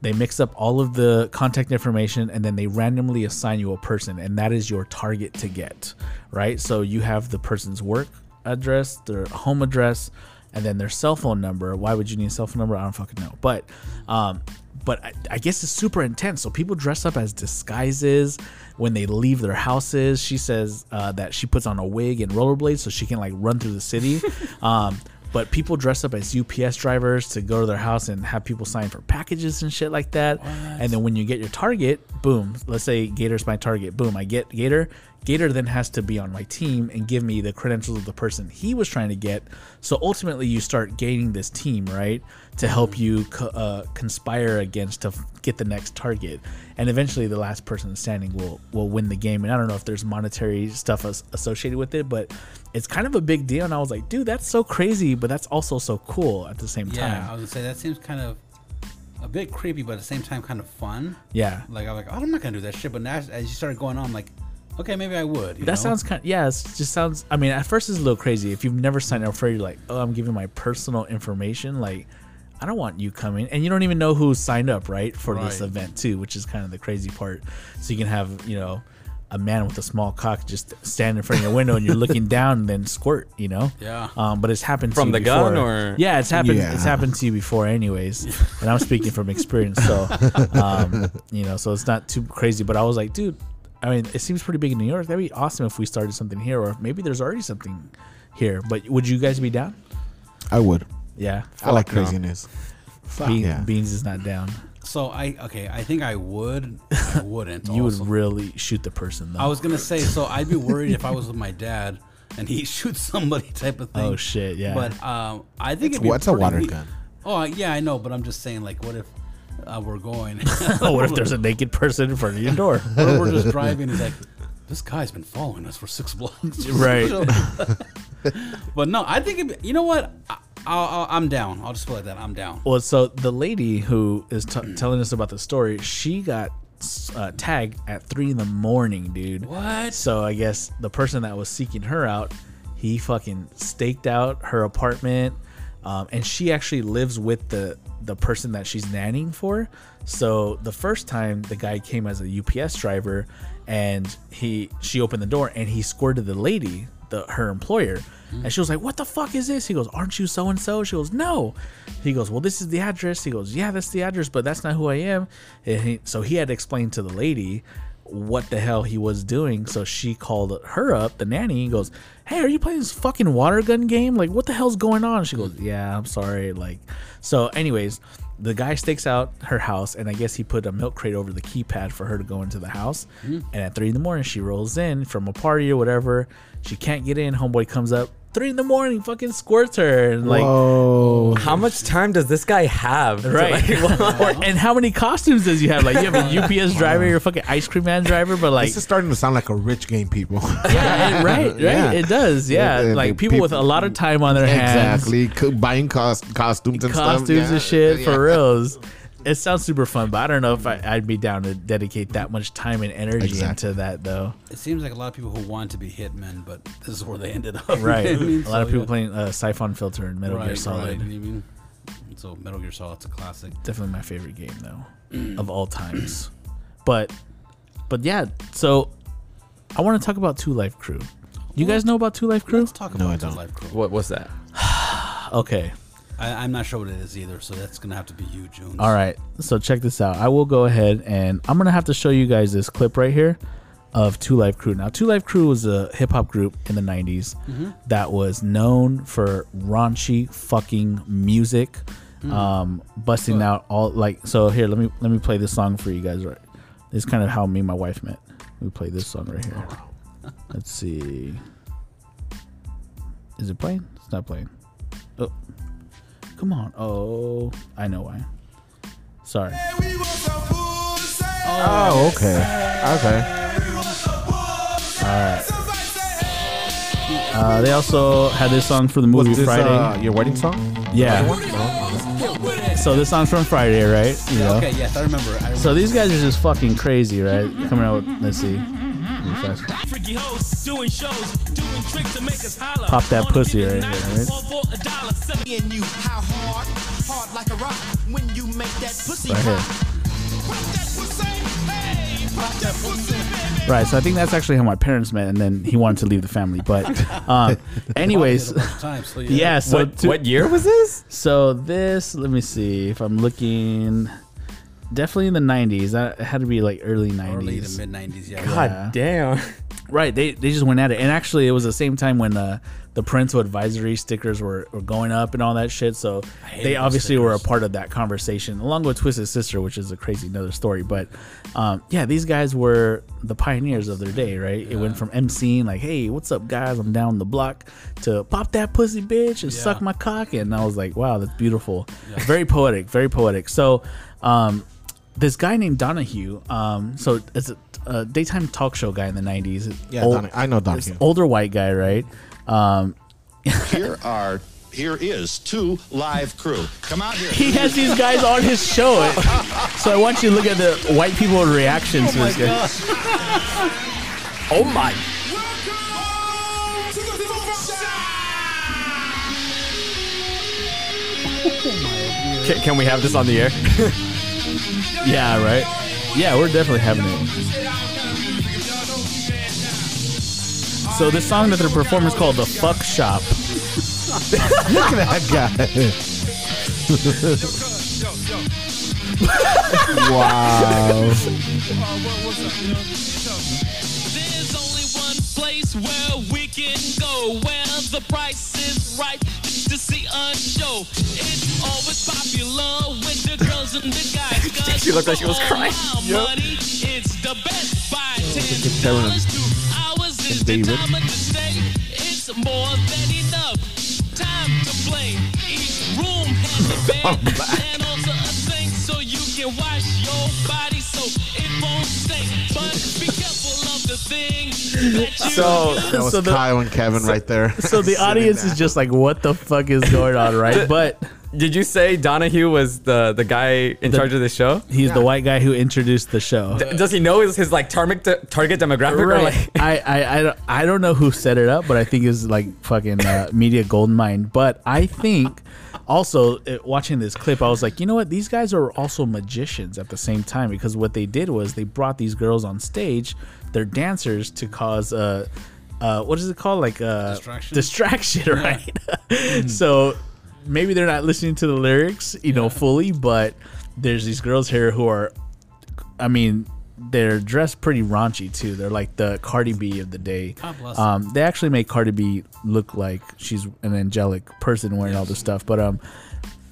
Speaker 2: They mix up all of the contact information and then they randomly assign you a person, and that is your target to get, right? So you have the person's work address, their home address, and then their cell phone number. Why would you need a cell phone number? I don't fucking know. But um, but I, I guess it's super intense. So people dress up as disguises when they leave their houses. She says uh, that she puts on a wig and rollerblades so she can like run through the city. um, but people dress up as UPS drivers to go to their house and have people sign for packages and shit like that. And then when you get your target, boom. Let's say Gator's my target. Boom, I get Gator. Gator then has to be on my team and give me the credentials of the person he was trying to get. So ultimately, you start gaining this team, right, to help you co- uh, conspire against to f- get the next target. And eventually, the last person standing will will win the game. And I don't know if there's monetary stuff as- associated with it, but it's kind of a big deal. And I was like, dude, that's so crazy, but that's also so cool at the same time.
Speaker 1: Yeah, I was gonna say that seems kind of a bit creepy, but at the same time kind of fun.
Speaker 2: Yeah.
Speaker 1: Like I'm like, oh, I'm not gonna do that shit. But now, as- as you started going on, I'm like, okay, maybe I would. you
Speaker 2: That
Speaker 1: know?
Speaker 2: sounds kind. Of, yeah, it just sounds. I mean, at first it's a little crazy. If you've never signed up for it, you're like, oh, I'm giving my personal information. Like, I don't want you coming, and you don't even know who signed up, right, for this event too, which is kind of the crazy part. So you can have, you know, a man with a small cock just stand in front of your window, and you're looking down, and then squirt, you know.
Speaker 1: Yeah.
Speaker 2: Um, but it's happened
Speaker 3: From
Speaker 2: to you
Speaker 3: the gun, or-
Speaker 2: yeah, it's happened.
Speaker 4: Yeah.
Speaker 2: It's happened to you before, anyways. and I'm speaking from experience, so um, you know, so it's not too crazy. But I was like, dude, I mean, it seems pretty big in New York. That'd be awesome if we started something here, or maybe there's already something here. But would you guys be down?
Speaker 4: I would.
Speaker 2: Yeah,
Speaker 4: I like
Speaker 3: no.
Speaker 4: craziness.
Speaker 2: Be-
Speaker 4: Yeah.
Speaker 2: Beans is not down.
Speaker 1: So I okay, I think I would. I wouldn't.
Speaker 2: You would really shoot the person though.
Speaker 1: I was gonna say, so I'd be worried if I was with my dad and he shoots somebody type of thing.
Speaker 2: oh shit, yeah.
Speaker 1: But um, I think
Speaker 4: It's,
Speaker 1: it'd be
Speaker 4: what's a water
Speaker 1: neat-
Speaker 4: gun?
Speaker 1: Oh yeah, I know, but I'm just saying, like, what if uh, we're going?
Speaker 2: oh, what if there's a naked person in front of your door?
Speaker 1: What if we're just driving? He's like, this guy's been following us for six blocks.
Speaker 2: Right.
Speaker 1: but no, I think you know what? I, I'll, I'll, I'm down. I'll just put it like that. I'm down.
Speaker 2: Well, so the lady who is t- telling us about the story, she got uh, tagged at three in the morning, dude.
Speaker 1: What?
Speaker 2: So I guess the person that was seeking her out, he fucking staked out her apartment, um, and she actually lives with the the person that she's nannying for. So the first time the guy came as a UPS driver, and he she opened the door and he squirted the lady, the her employer. And she was like, "What the fuck is this?" He goes, "Aren't you so and so?" She goes, "No." He goes, "Well, this is the address." He goes, "Yeah, that's the address, but that's not who I am." He, so he had to explain to the lady what the hell he was doing. So she called her up, the nanny, and goes, "Hey, are you playing this fucking water gun game? Like, what the hell's going on?" She goes, "Yeah, I'm sorry." Like, so, anyways, the guy stakes out her house, and I guess he put a milk crate over the keypad for her to go into the house. Hmm. And at three in the morning, she rolls in from a party or whatever. She can't get in. Homeboy comes up. Three in the morning, fucking squirts her, and like,
Speaker 4: Whoa.
Speaker 3: How much time does this guy have?
Speaker 2: right?
Speaker 3: like-
Speaker 2: or, and how many costumes does you have? Like, you have a UPS driver, you're a fucking ice cream man driver, but like,
Speaker 4: this is starting to sound like a rich game, people.
Speaker 2: yeah, it- right, right.
Speaker 4: Yeah.
Speaker 2: It does, yeah.
Speaker 4: Yeah,
Speaker 2: like
Speaker 4: the
Speaker 2: people with a lot of time on their hands,
Speaker 4: exactly. Buying cost- costumes and stuff.
Speaker 2: costumes
Speaker 4: Yeah.
Speaker 2: and shit
Speaker 4: Yeah.
Speaker 2: for reals. It sounds super fun, but I don't know if I, I'd be down to dedicate that much time and energy
Speaker 4: Exactly.
Speaker 2: into that, though.
Speaker 1: It seems like a lot of people who want to be hitmen, but this is where they ended up.
Speaker 2: Right.
Speaker 1: You know what I mean?
Speaker 2: a lot of people
Speaker 1: yeah.
Speaker 2: playing uh, Siphon Filter and Metal Gear Solid.
Speaker 1: Right. You mean? So Metal Gear Solid's a classic.
Speaker 2: Definitely my favorite game, though, of all times. But, but yeah. So, I want to talk about Two Live Crew. You guys know about Two Live Crew?
Speaker 1: Let's talk
Speaker 4: No,
Speaker 1: about
Speaker 4: I
Speaker 1: the
Speaker 4: don't.
Speaker 1: Live Crew.
Speaker 3: what was that?
Speaker 2: Okay.
Speaker 1: I, I'm not sure what it is either, so that's gonna have to be you, June.
Speaker 2: All right. So check this out. I will go ahead and I'm gonna have to show you guys this clip right here of Two Live Crew. Now, Two Live Crew was a hip hop group in the '90s that was known for raunchy fucking music, um, busting
Speaker 1: Good.
Speaker 2: out all like. So here, let me let me play this song for you guys. Right, this is kind of how me and my wife met. We play this song right here. Let's see. Is it playing? It's not playing. Oh, come on. Oh, I know why. Sorry.
Speaker 4: Oh, okay. Okay.
Speaker 2: Uh, they also had this song for the movie
Speaker 4: Was this
Speaker 2: Friday.
Speaker 4: uh, your wedding song?
Speaker 2: yeah. So this song's from Friday, right? You know?
Speaker 1: Okay, yes, I remember. I remember.
Speaker 2: So these guys are just fucking crazy, right? Coming out. With, let's see.
Speaker 5: Freaky hoes doing shows, doing tricks to make us holler.
Speaker 2: Pop that pussy right
Speaker 5: night
Speaker 2: there, right?
Speaker 5: all for a dollar. Sell
Speaker 6: you how hard, hard like a rock when you make that pussy
Speaker 2: Right here.
Speaker 6: rock. Pop that pussy, hey, pop that pussy, baby.
Speaker 2: Right. So I think that's actually how my parents met, and then he wanted to leave the family. But, um, anyways,
Speaker 1: Did it a bunch of times, so
Speaker 2: yeah. So
Speaker 3: what,
Speaker 2: to-
Speaker 3: what year was this?
Speaker 2: So this, let me see if I'm looking. Definitely in the '90s. That had to be like early '90s.
Speaker 1: Early to mid '90s, yeah.
Speaker 3: God
Speaker 2: Yeah.
Speaker 3: damn.
Speaker 2: Right, they they just went at it, and actually, it was the same time when uh, the parental advisory stickers were, were going up and all that shit. So they
Speaker 1: those
Speaker 2: obviously were a part of that conversation, along with Twisted Sister, which is a crazy another story. But um, yeah, these guys were the pioneers of their day, right? It went from emceeing like, "Hey, what's up, guys? I'm down the block," to "Pop that pussy, bitch," and
Speaker 1: Yeah.
Speaker 2: "Suck my cock," and I was like, "Wow, that's beautiful." Very poetic, very poetic. So. Um, this guy named Donahue, um, so it's a, a daytime talk show guy in the '90s.
Speaker 4: Yeah,
Speaker 2: Old-
Speaker 4: Donnie- I know Donahue.
Speaker 2: older white guy, right? Um,
Speaker 7: Here are here is two live crew. Come out here.
Speaker 2: he has these guys on his show, so I want you to look at the white people reactions to this guy.
Speaker 3: Oh my. Can, can we have this on the air?
Speaker 2: Yeah, right. Yeah, we're definitely having it. So this song that they're performing is called "The Fuck Shop."
Speaker 4: Look at that guy. wow.
Speaker 5: There's only one place where we can go where the price is right to see a show. It's always popular with the girls and the guys. 'cause
Speaker 3: She looked like she was crying.
Speaker 5: my Money, it's the best. Buy Ten dollars, two hours is the time to stay. It's more than enough time to play. Each room has a bed and also a sink so you can wash your body so it won't stink. But
Speaker 3: So
Speaker 4: That was
Speaker 2: So the-
Speaker 4: Kyle and Kevin right there.
Speaker 2: So the audience is just like, what the fuck is going on, right? But
Speaker 3: did you say Donahue was the the guy in charge of the show?
Speaker 2: he's the white guy who introduced the show.
Speaker 3: D- Does he know his, his like target target demographic? Or
Speaker 2: Right.
Speaker 3: like,
Speaker 2: I, I, I, don't- I don't know who set it up, but I think it's like fucking uh, media gold mine. But I think also uh, watching this clip, I was like, you know what? These guys are also magicians at the same time because what they did was they brought these girls on stage, they're dancers to cause uh, uh, what is it called? Like uh,
Speaker 1: Distraction?
Speaker 2: distraction, right? so maybe they're not listening to the lyrics, you know, fully, but there's these girls here who are I mean, they're dressed pretty raunchy too. They're like the Cardi B of the day. Um, they actually make Cardi B look like she's an angelic person wearing all this stuff. But um,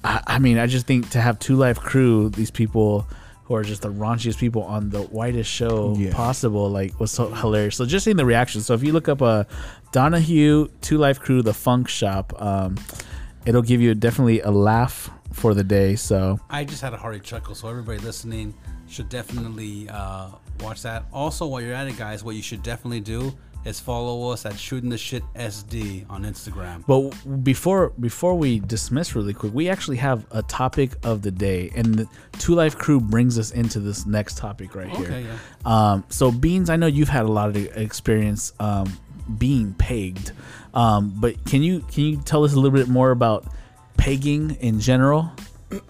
Speaker 2: I, I mean, I just think to have Two Live Crew, these people who are just the raunchiest people on the whitest show
Speaker 4: Yeah.
Speaker 2: possible, like was so hilarious. So just seeing the reaction. So if you look up a Donahue Two Live Crew, the Funk Shop, um, it'll give you definitely a laugh for the day. So
Speaker 1: I just had a hearty chuckle, so everybody listening should definitely uh, watch that. Also, while you're at it, guys, what you should definitely do is follow us at Shooting the Shit SD on Instagram.
Speaker 2: But before before we dismiss really quick, we actually have a topic of the day, and the Two Live Crew brings us into this next topic right
Speaker 1: Okay,
Speaker 2: here. Um, so Beans, I know you've had a lot of experience um, being pegged, um, but can you can you tell us a little bit more about pegging in general?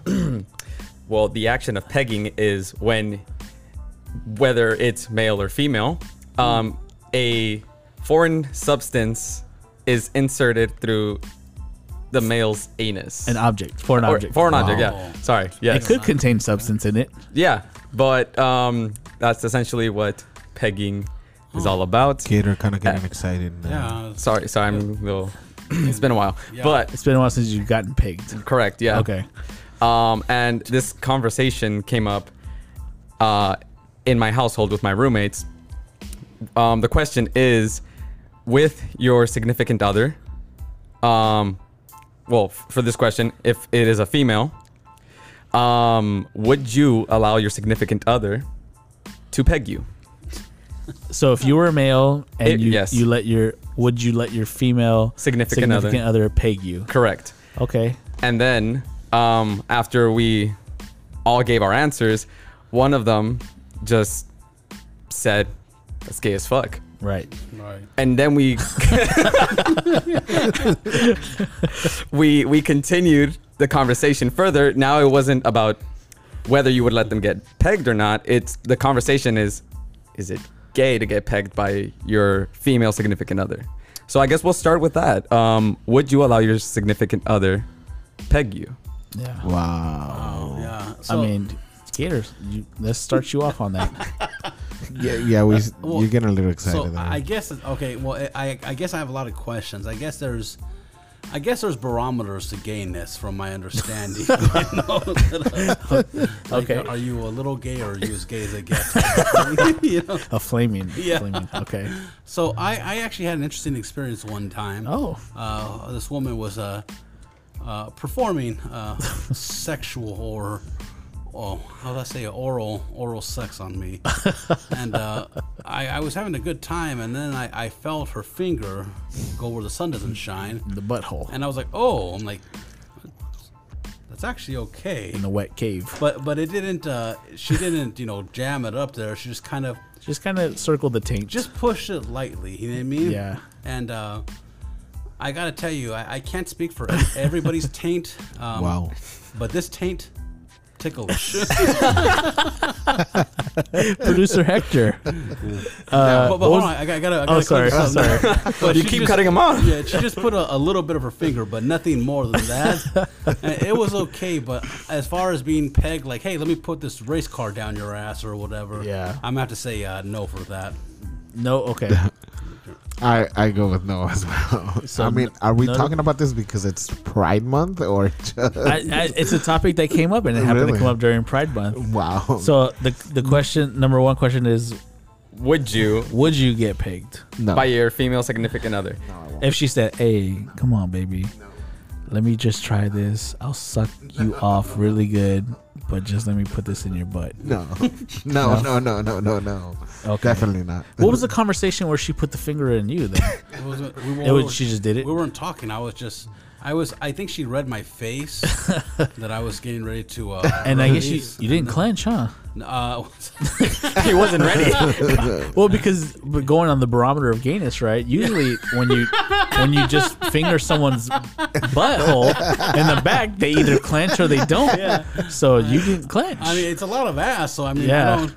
Speaker 3: well, the action of pegging is when, whether it's male or female, um, a foreign substance is inserted through the male's anus.
Speaker 2: An object, foreign
Speaker 3: or
Speaker 2: object.
Speaker 3: foreign object.
Speaker 1: Wow.
Speaker 3: Yeah. Sorry.
Speaker 2: Yeah.
Speaker 3: It
Speaker 2: could contain substance in it.
Speaker 3: Yeah. But um, that's essentially what pegging is all about.
Speaker 4: Gator kind of getting excited. now.
Speaker 1: Yeah.
Speaker 3: Sorry. Sorry. I'm a little. It's been a while.
Speaker 1: Yeah.
Speaker 3: But
Speaker 2: It's been a while since you've gotten pegged.
Speaker 3: correct. Yeah.
Speaker 2: Okay.
Speaker 3: Um, and this conversation came up uh, in my household with my roommates. Um, the question is, with your significant other, um, well, f- for this question, if it is a female, um, would you allow your significant other to peg you?
Speaker 2: So if you were a male and
Speaker 3: It-
Speaker 2: you
Speaker 3: yes.
Speaker 2: you let your would you let your female
Speaker 3: Significant other.
Speaker 2: other peg you?
Speaker 3: Correct.
Speaker 2: Okay.
Speaker 3: And then um, after we all gave our answers, one of them just said, "That's gay as fuck."
Speaker 2: Right.
Speaker 1: Right.
Speaker 3: and then we we we continued the conversation further now it wasn't about whether you would let them get pegged or not it's the conversation is is it gay to get pegged by your female significant other so i guess we'll start with that um would you allow your significant other peg you
Speaker 2: Yeah.
Speaker 4: Wow.
Speaker 1: Yeah. So, I
Speaker 2: mean, Gators, you, let's start you off on that.
Speaker 4: Yeah, yeah. We
Speaker 1: Well,
Speaker 4: you're getting a little excited.
Speaker 1: so
Speaker 4: there.
Speaker 1: I guess okay. Well, I I guess I have a lot of questions. I guess there's. I guess there's barometers to gayness, from my understanding. you know? Like,
Speaker 2: Okay.
Speaker 1: Are you a little gay or are you as gay as it gets? you know?
Speaker 2: A flaming.
Speaker 1: Yeah.
Speaker 2: Flaming. Okay.
Speaker 1: So I, I actually had an interesting experience one time.
Speaker 2: Oh.
Speaker 1: Uh, this woman was uh, uh, performing uh, sexual or, oh, how do I say, oral oral sex on me, and uh, I, I was having a good time, and then I, I felt her finger go where the sun doesn't shine,
Speaker 2: The butthole
Speaker 1: and I was like, oh, I'm like, that's actually okay.
Speaker 2: in the wet cave.
Speaker 1: But but it didn't. Uh, she didn't you know jam it up there. She just kind of
Speaker 2: Just kind of circled the taint.
Speaker 1: just push it lightly. You know what I mean?
Speaker 2: Yeah.
Speaker 1: And uh, I gotta tell you, I, I can't speak for everybody's taint. Um,
Speaker 4: wow.
Speaker 1: But this taint ticklish.
Speaker 2: producer Hector.
Speaker 1: but but hold
Speaker 2: was-
Speaker 1: on, I, gotta- I gotta. I gotta
Speaker 2: Oh, sorry.
Speaker 1: cut
Speaker 2: Sorry.
Speaker 1: But
Speaker 3: you
Speaker 1: she
Speaker 3: keep
Speaker 1: just-
Speaker 3: cutting him off
Speaker 1: Yeah, she just put a, a little bit of her finger, but nothing more than that. And it was okay, but as far as being pegged, like, hey, let me put this race car down your ass or whatever.
Speaker 2: Yeah.
Speaker 1: I'm gonna have to say uh, no for that.
Speaker 2: No. Okay.
Speaker 4: I, I go with no as well.
Speaker 2: So
Speaker 4: I mean, are we
Speaker 2: no-
Speaker 4: talking about this because it's Pride Month or just
Speaker 2: I, I, it's a topic that came up and it happened
Speaker 4: Really?
Speaker 2: to come up during Pride Month.
Speaker 4: wow?
Speaker 2: So the the question number one question is,
Speaker 3: Would you
Speaker 2: would you get picked
Speaker 4: no,
Speaker 3: by your female significant other?
Speaker 2: if she said, "Hey, come on, baby, let me just try this. I'll suck you off really good, but just let me put this in your butt."
Speaker 4: no, no, no, no, no, no, no.
Speaker 2: Okay.
Speaker 4: Definitely not.
Speaker 2: What was the conversation where she put the finger in you? Then
Speaker 1: It was, we, were-
Speaker 2: it was, she just did it.
Speaker 1: we weren't talking. I was just, I was, I think she read my face that I was getting ready to. Uh,
Speaker 2: And I guess you,
Speaker 1: release.
Speaker 2: you didn't clench, huh?
Speaker 1: Uh,
Speaker 3: he wasn't ready.
Speaker 2: Well, because we're going on the barometer of gayness, right? Usually, when you when you just finger someone's butthole in the back, they either clench or they don't. So you didn't clench.
Speaker 1: I mean, it's a lot of ass. So I mean,
Speaker 2: Yeah.
Speaker 1: I don't.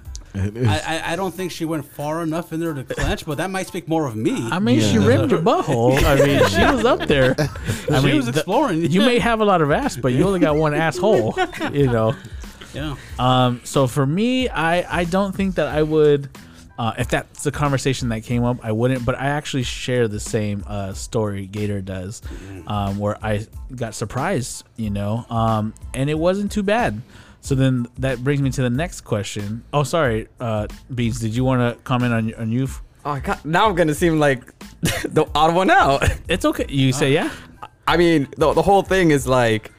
Speaker 1: I, I, I don't think she went far enough in there to clench, but that might speak more of me.
Speaker 2: I mean, she
Speaker 4: Yeah.
Speaker 2: rimmed your butthole. I mean, she was up there. I
Speaker 1: She
Speaker 2: mean,
Speaker 1: was
Speaker 2: the-
Speaker 1: exploring.
Speaker 2: you may have a lot of ass, but you only got one asshole. You know.
Speaker 1: yeah.
Speaker 2: Um, so for me, I I don't think that I would. Uh, if that's the conversation that came up, I wouldn't. But I actually share the same uh, story Gator does, um, where I got surprised, you know, um, and it wasn't too bad. So then that brings me to the next question. Oh, sorry, uh, Beans. Did you want to comment on on you?
Speaker 3: oh, God, now I'm gonna seem like the odd one out.
Speaker 2: It's okay. You say yeah.
Speaker 3: I mean, the, the whole thing is like,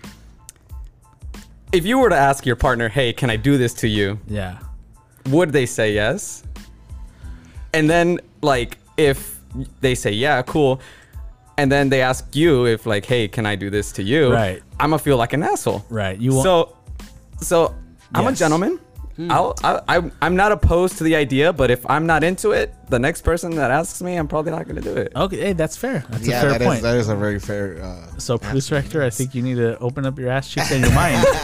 Speaker 3: if you were to ask your partner, "Hey, can I do this to you?"
Speaker 2: Yeah.
Speaker 3: Would they say yes? And then, like, if they say yeah, cool, and then they ask you if, like, "Hey, can I do this to you?"
Speaker 2: Right.
Speaker 3: I'm gonna feel like an asshole.
Speaker 2: Right. You want.
Speaker 3: So, so I'm a
Speaker 2: Yes.
Speaker 3: gentleman. I'll, I, I, I'm not opposed to the idea, but if I'm not into it, the next person that asks me, I'm probably not gonna do it.
Speaker 2: okay. Hey, that's fair. That's
Speaker 4: yeah,
Speaker 2: a fair
Speaker 4: that is
Speaker 2: point.
Speaker 4: that is a very fair. Uh,
Speaker 2: so, producer Hector, I think you need to open up your ass cheeks and your mind.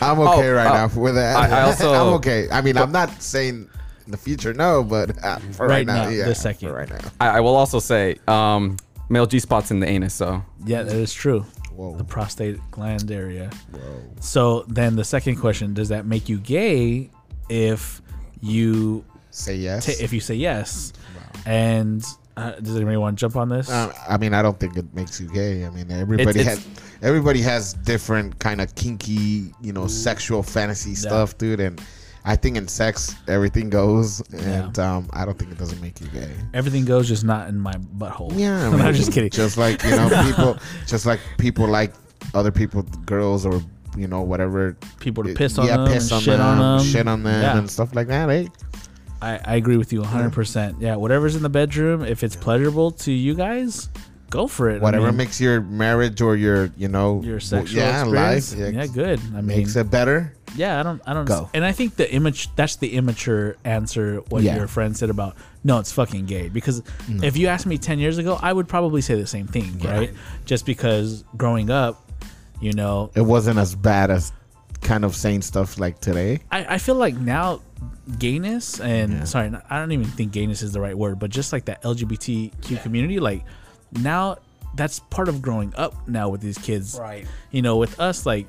Speaker 4: I'm okay
Speaker 3: Oh,
Speaker 4: right
Speaker 3: uh,
Speaker 4: now with that.
Speaker 3: I- I also-
Speaker 4: I'm okay. I mean, I'm not saying in the future no, but uh, for right,
Speaker 2: Right
Speaker 4: now,
Speaker 2: now,
Speaker 4: yeah,
Speaker 2: this second.
Speaker 4: for right now.
Speaker 3: I, I will also say, um, male G spots in the anus. So
Speaker 2: Yeah, that is true.
Speaker 4: Whoa.
Speaker 2: The prostate gland area. Whoa. So then the second question: Does that make you gay if you
Speaker 4: Say yes.
Speaker 2: ta if you say yes? wow. And uh, does anybody want to jump on this?
Speaker 4: Uh, I mean, I don't think it makes you gay. I mean, everybody
Speaker 3: it's-
Speaker 4: has everybody has different kind of kinky, you know, sexual fantasy stuff, dude. And I think in sex, everything goes, and um, I don't think it doesn't make you gay.
Speaker 2: Everything goes, just not in my butthole.
Speaker 4: Yeah, I
Speaker 2: no, I'm just kidding.
Speaker 4: Just like you know, people, just like people like other people, girls, or you know, whatever.
Speaker 2: People to piss on
Speaker 4: yeah,
Speaker 2: them,
Speaker 4: piss on
Speaker 2: shit
Speaker 4: them,
Speaker 2: on them,
Speaker 4: shit on them,
Speaker 2: Yeah.
Speaker 4: and stuff like that. Eh?
Speaker 2: I, I agree with you 100. percent Yeah, whatever's in the bedroom, if it's pleasurable to you guys, go for it. I
Speaker 4: Whatever
Speaker 2: mean,
Speaker 4: makes your marriage or your, you know,
Speaker 2: your sexual
Speaker 4: yeah,
Speaker 2: experience,
Speaker 4: life,
Speaker 2: yeah, good. I mean,
Speaker 4: makes it better.
Speaker 2: Yeah, I don't, I don't,
Speaker 4: Go.
Speaker 2: and I think the image that's the immature answer. What
Speaker 4: Yeah.
Speaker 2: your friend said about no, it's fucking gay. Because if you asked me ten years ago, I would probably say the same thing, right? Just because growing up, you know,
Speaker 4: It wasn't as bad as kind of saying stuff like today.
Speaker 2: I, I feel like now gayness and sorry, I don't even think gayness is the right word, but just like that LGBTQ community, like now that's part of growing up now with these kids,
Speaker 1: Right.
Speaker 2: You know, with us, like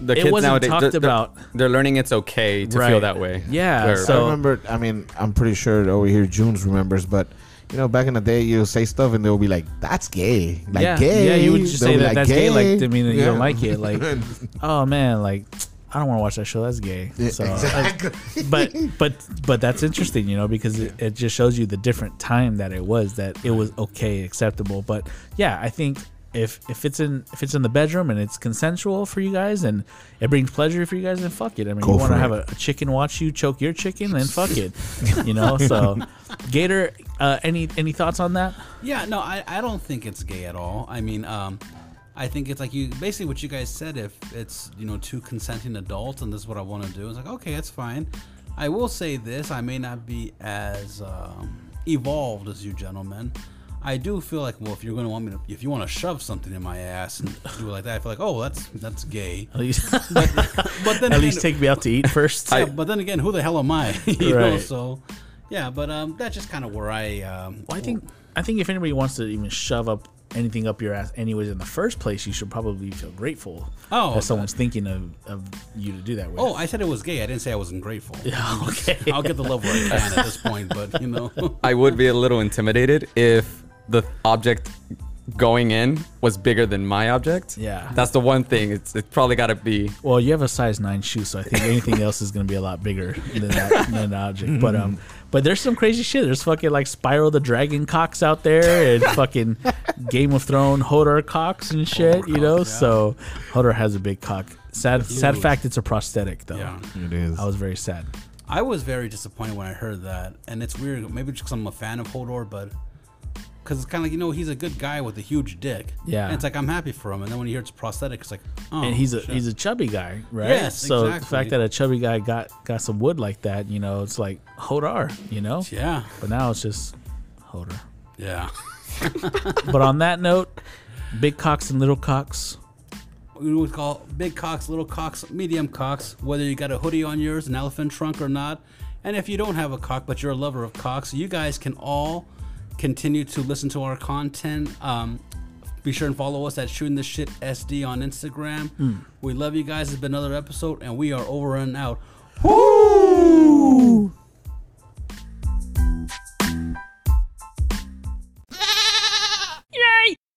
Speaker 3: the
Speaker 2: It
Speaker 3: kids
Speaker 2: wasn't
Speaker 3: nowadays,
Speaker 2: talked
Speaker 3: they're, they're-
Speaker 2: about.
Speaker 3: They're, learning it's okay to
Speaker 2: Right.
Speaker 3: feel that way.
Speaker 2: Yeah,
Speaker 3: They're-
Speaker 2: so-
Speaker 4: I remember. I mean, I'm pretty sure over here Joonz remembers, but you know, back in the day, you say stuff and they'll be like, "That's gay," like
Speaker 2: yeah,
Speaker 4: gay.
Speaker 2: yeah, you would just
Speaker 4: They'll
Speaker 2: say
Speaker 4: be
Speaker 2: that that's gay, like to mean that you don't
Speaker 4: Yeah.
Speaker 2: like it, like oh man, like I don't want to watch that show. That's gay.
Speaker 4: Yeah,
Speaker 2: So, uh,
Speaker 4: exactly.
Speaker 2: but but but that's interesting, you know, because it, it just shows you the different time that it was that it was okay, acceptable. But yeah, I think if if it's in if it's in the bedroom and it's consensual for you guys and it brings pleasure for you guys, then fuck it. I mean,
Speaker 4: Go
Speaker 2: you want to have a, a chicken watch you choke your chicken, then fuck it. You know, so Gator, uh, any any thoughts on that?
Speaker 1: Yeah, no, I, I don't think it's gay at all. I mean, um, I think it's like you basically what you guys said. If it's you know two consenting adults and this is what I want to do, it's like okay, it's fine. I will say this: I may not be as um, evolved as you gentlemen. I do feel like, well, if you're going to want me to, if you want to shove something in my ass and do it like that, I feel like, oh, that's that's gay.
Speaker 2: At least,
Speaker 1: But then
Speaker 2: at
Speaker 1: again-
Speaker 2: least take me out to eat first.
Speaker 1: yeah, but then again, who the hell am I? you know,
Speaker 2: Right.
Speaker 1: so yeah, but um, that's just kind of where I um,
Speaker 2: Well, I think I think if anybody wants to even shove up anything up your ass anyways in the first place, you should probably feel grateful
Speaker 1: Oh,
Speaker 2: that someone's thinking of, of you to do that with.
Speaker 1: Oh, I said it was gay. I didn't say I was ungrateful.
Speaker 2: Yeah, okay.
Speaker 1: I'll get the love where I can at this point, but you know.
Speaker 3: I would be a little intimidated if the object going in was bigger than my object.
Speaker 2: Yeah.
Speaker 3: That's the one thing. It's it's probably got to be.
Speaker 2: Well, you have a size nine shoe, so I think anything else is gonna be a lot bigger than that than the object. But um, but there's some crazy shit. There's fucking like Spiral the Dragon cocks out there, and fucking Game of Thrones Hodor cocks and shit. you know, so Hodor has a big cock. Sad sad fact, it's a prosthetic though.
Speaker 1: yeah.
Speaker 4: It is.
Speaker 2: I was very sad.
Speaker 1: I was very disappointed when I heard that, and it's weird. Maybe just because I'm a fan of Hodor, but because it's kind of like you know he's a good guy with a huge dick.
Speaker 2: Yeah.
Speaker 1: and it's like I'm happy for him, and then when you hear it's prosthetic, it's like oh,
Speaker 2: and he's a
Speaker 1: shit.
Speaker 2: he's a chubby guy, right?
Speaker 1: Yes,
Speaker 2: so the fact that a chubby guy got got some wood like that, you know, it's like Hodor, you know.
Speaker 1: yeah,
Speaker 2: But now it's just Hodor.
Speaker 1: yeah.
Speaker 2: But on that note, big cocks and little cocks.
Speaker 1: we would call big cocks, little cocks, medium cocks, whether you got a hoodie on yours, an elephant trunk or not. And if you don't have a cock, but you're a lover of cocks, you guys can all continue to listen to our content. Um, be sure and follow us at Shooting the Shit SD on Instagram. We love you guys. It's been another episode, and we are over and out. Woo!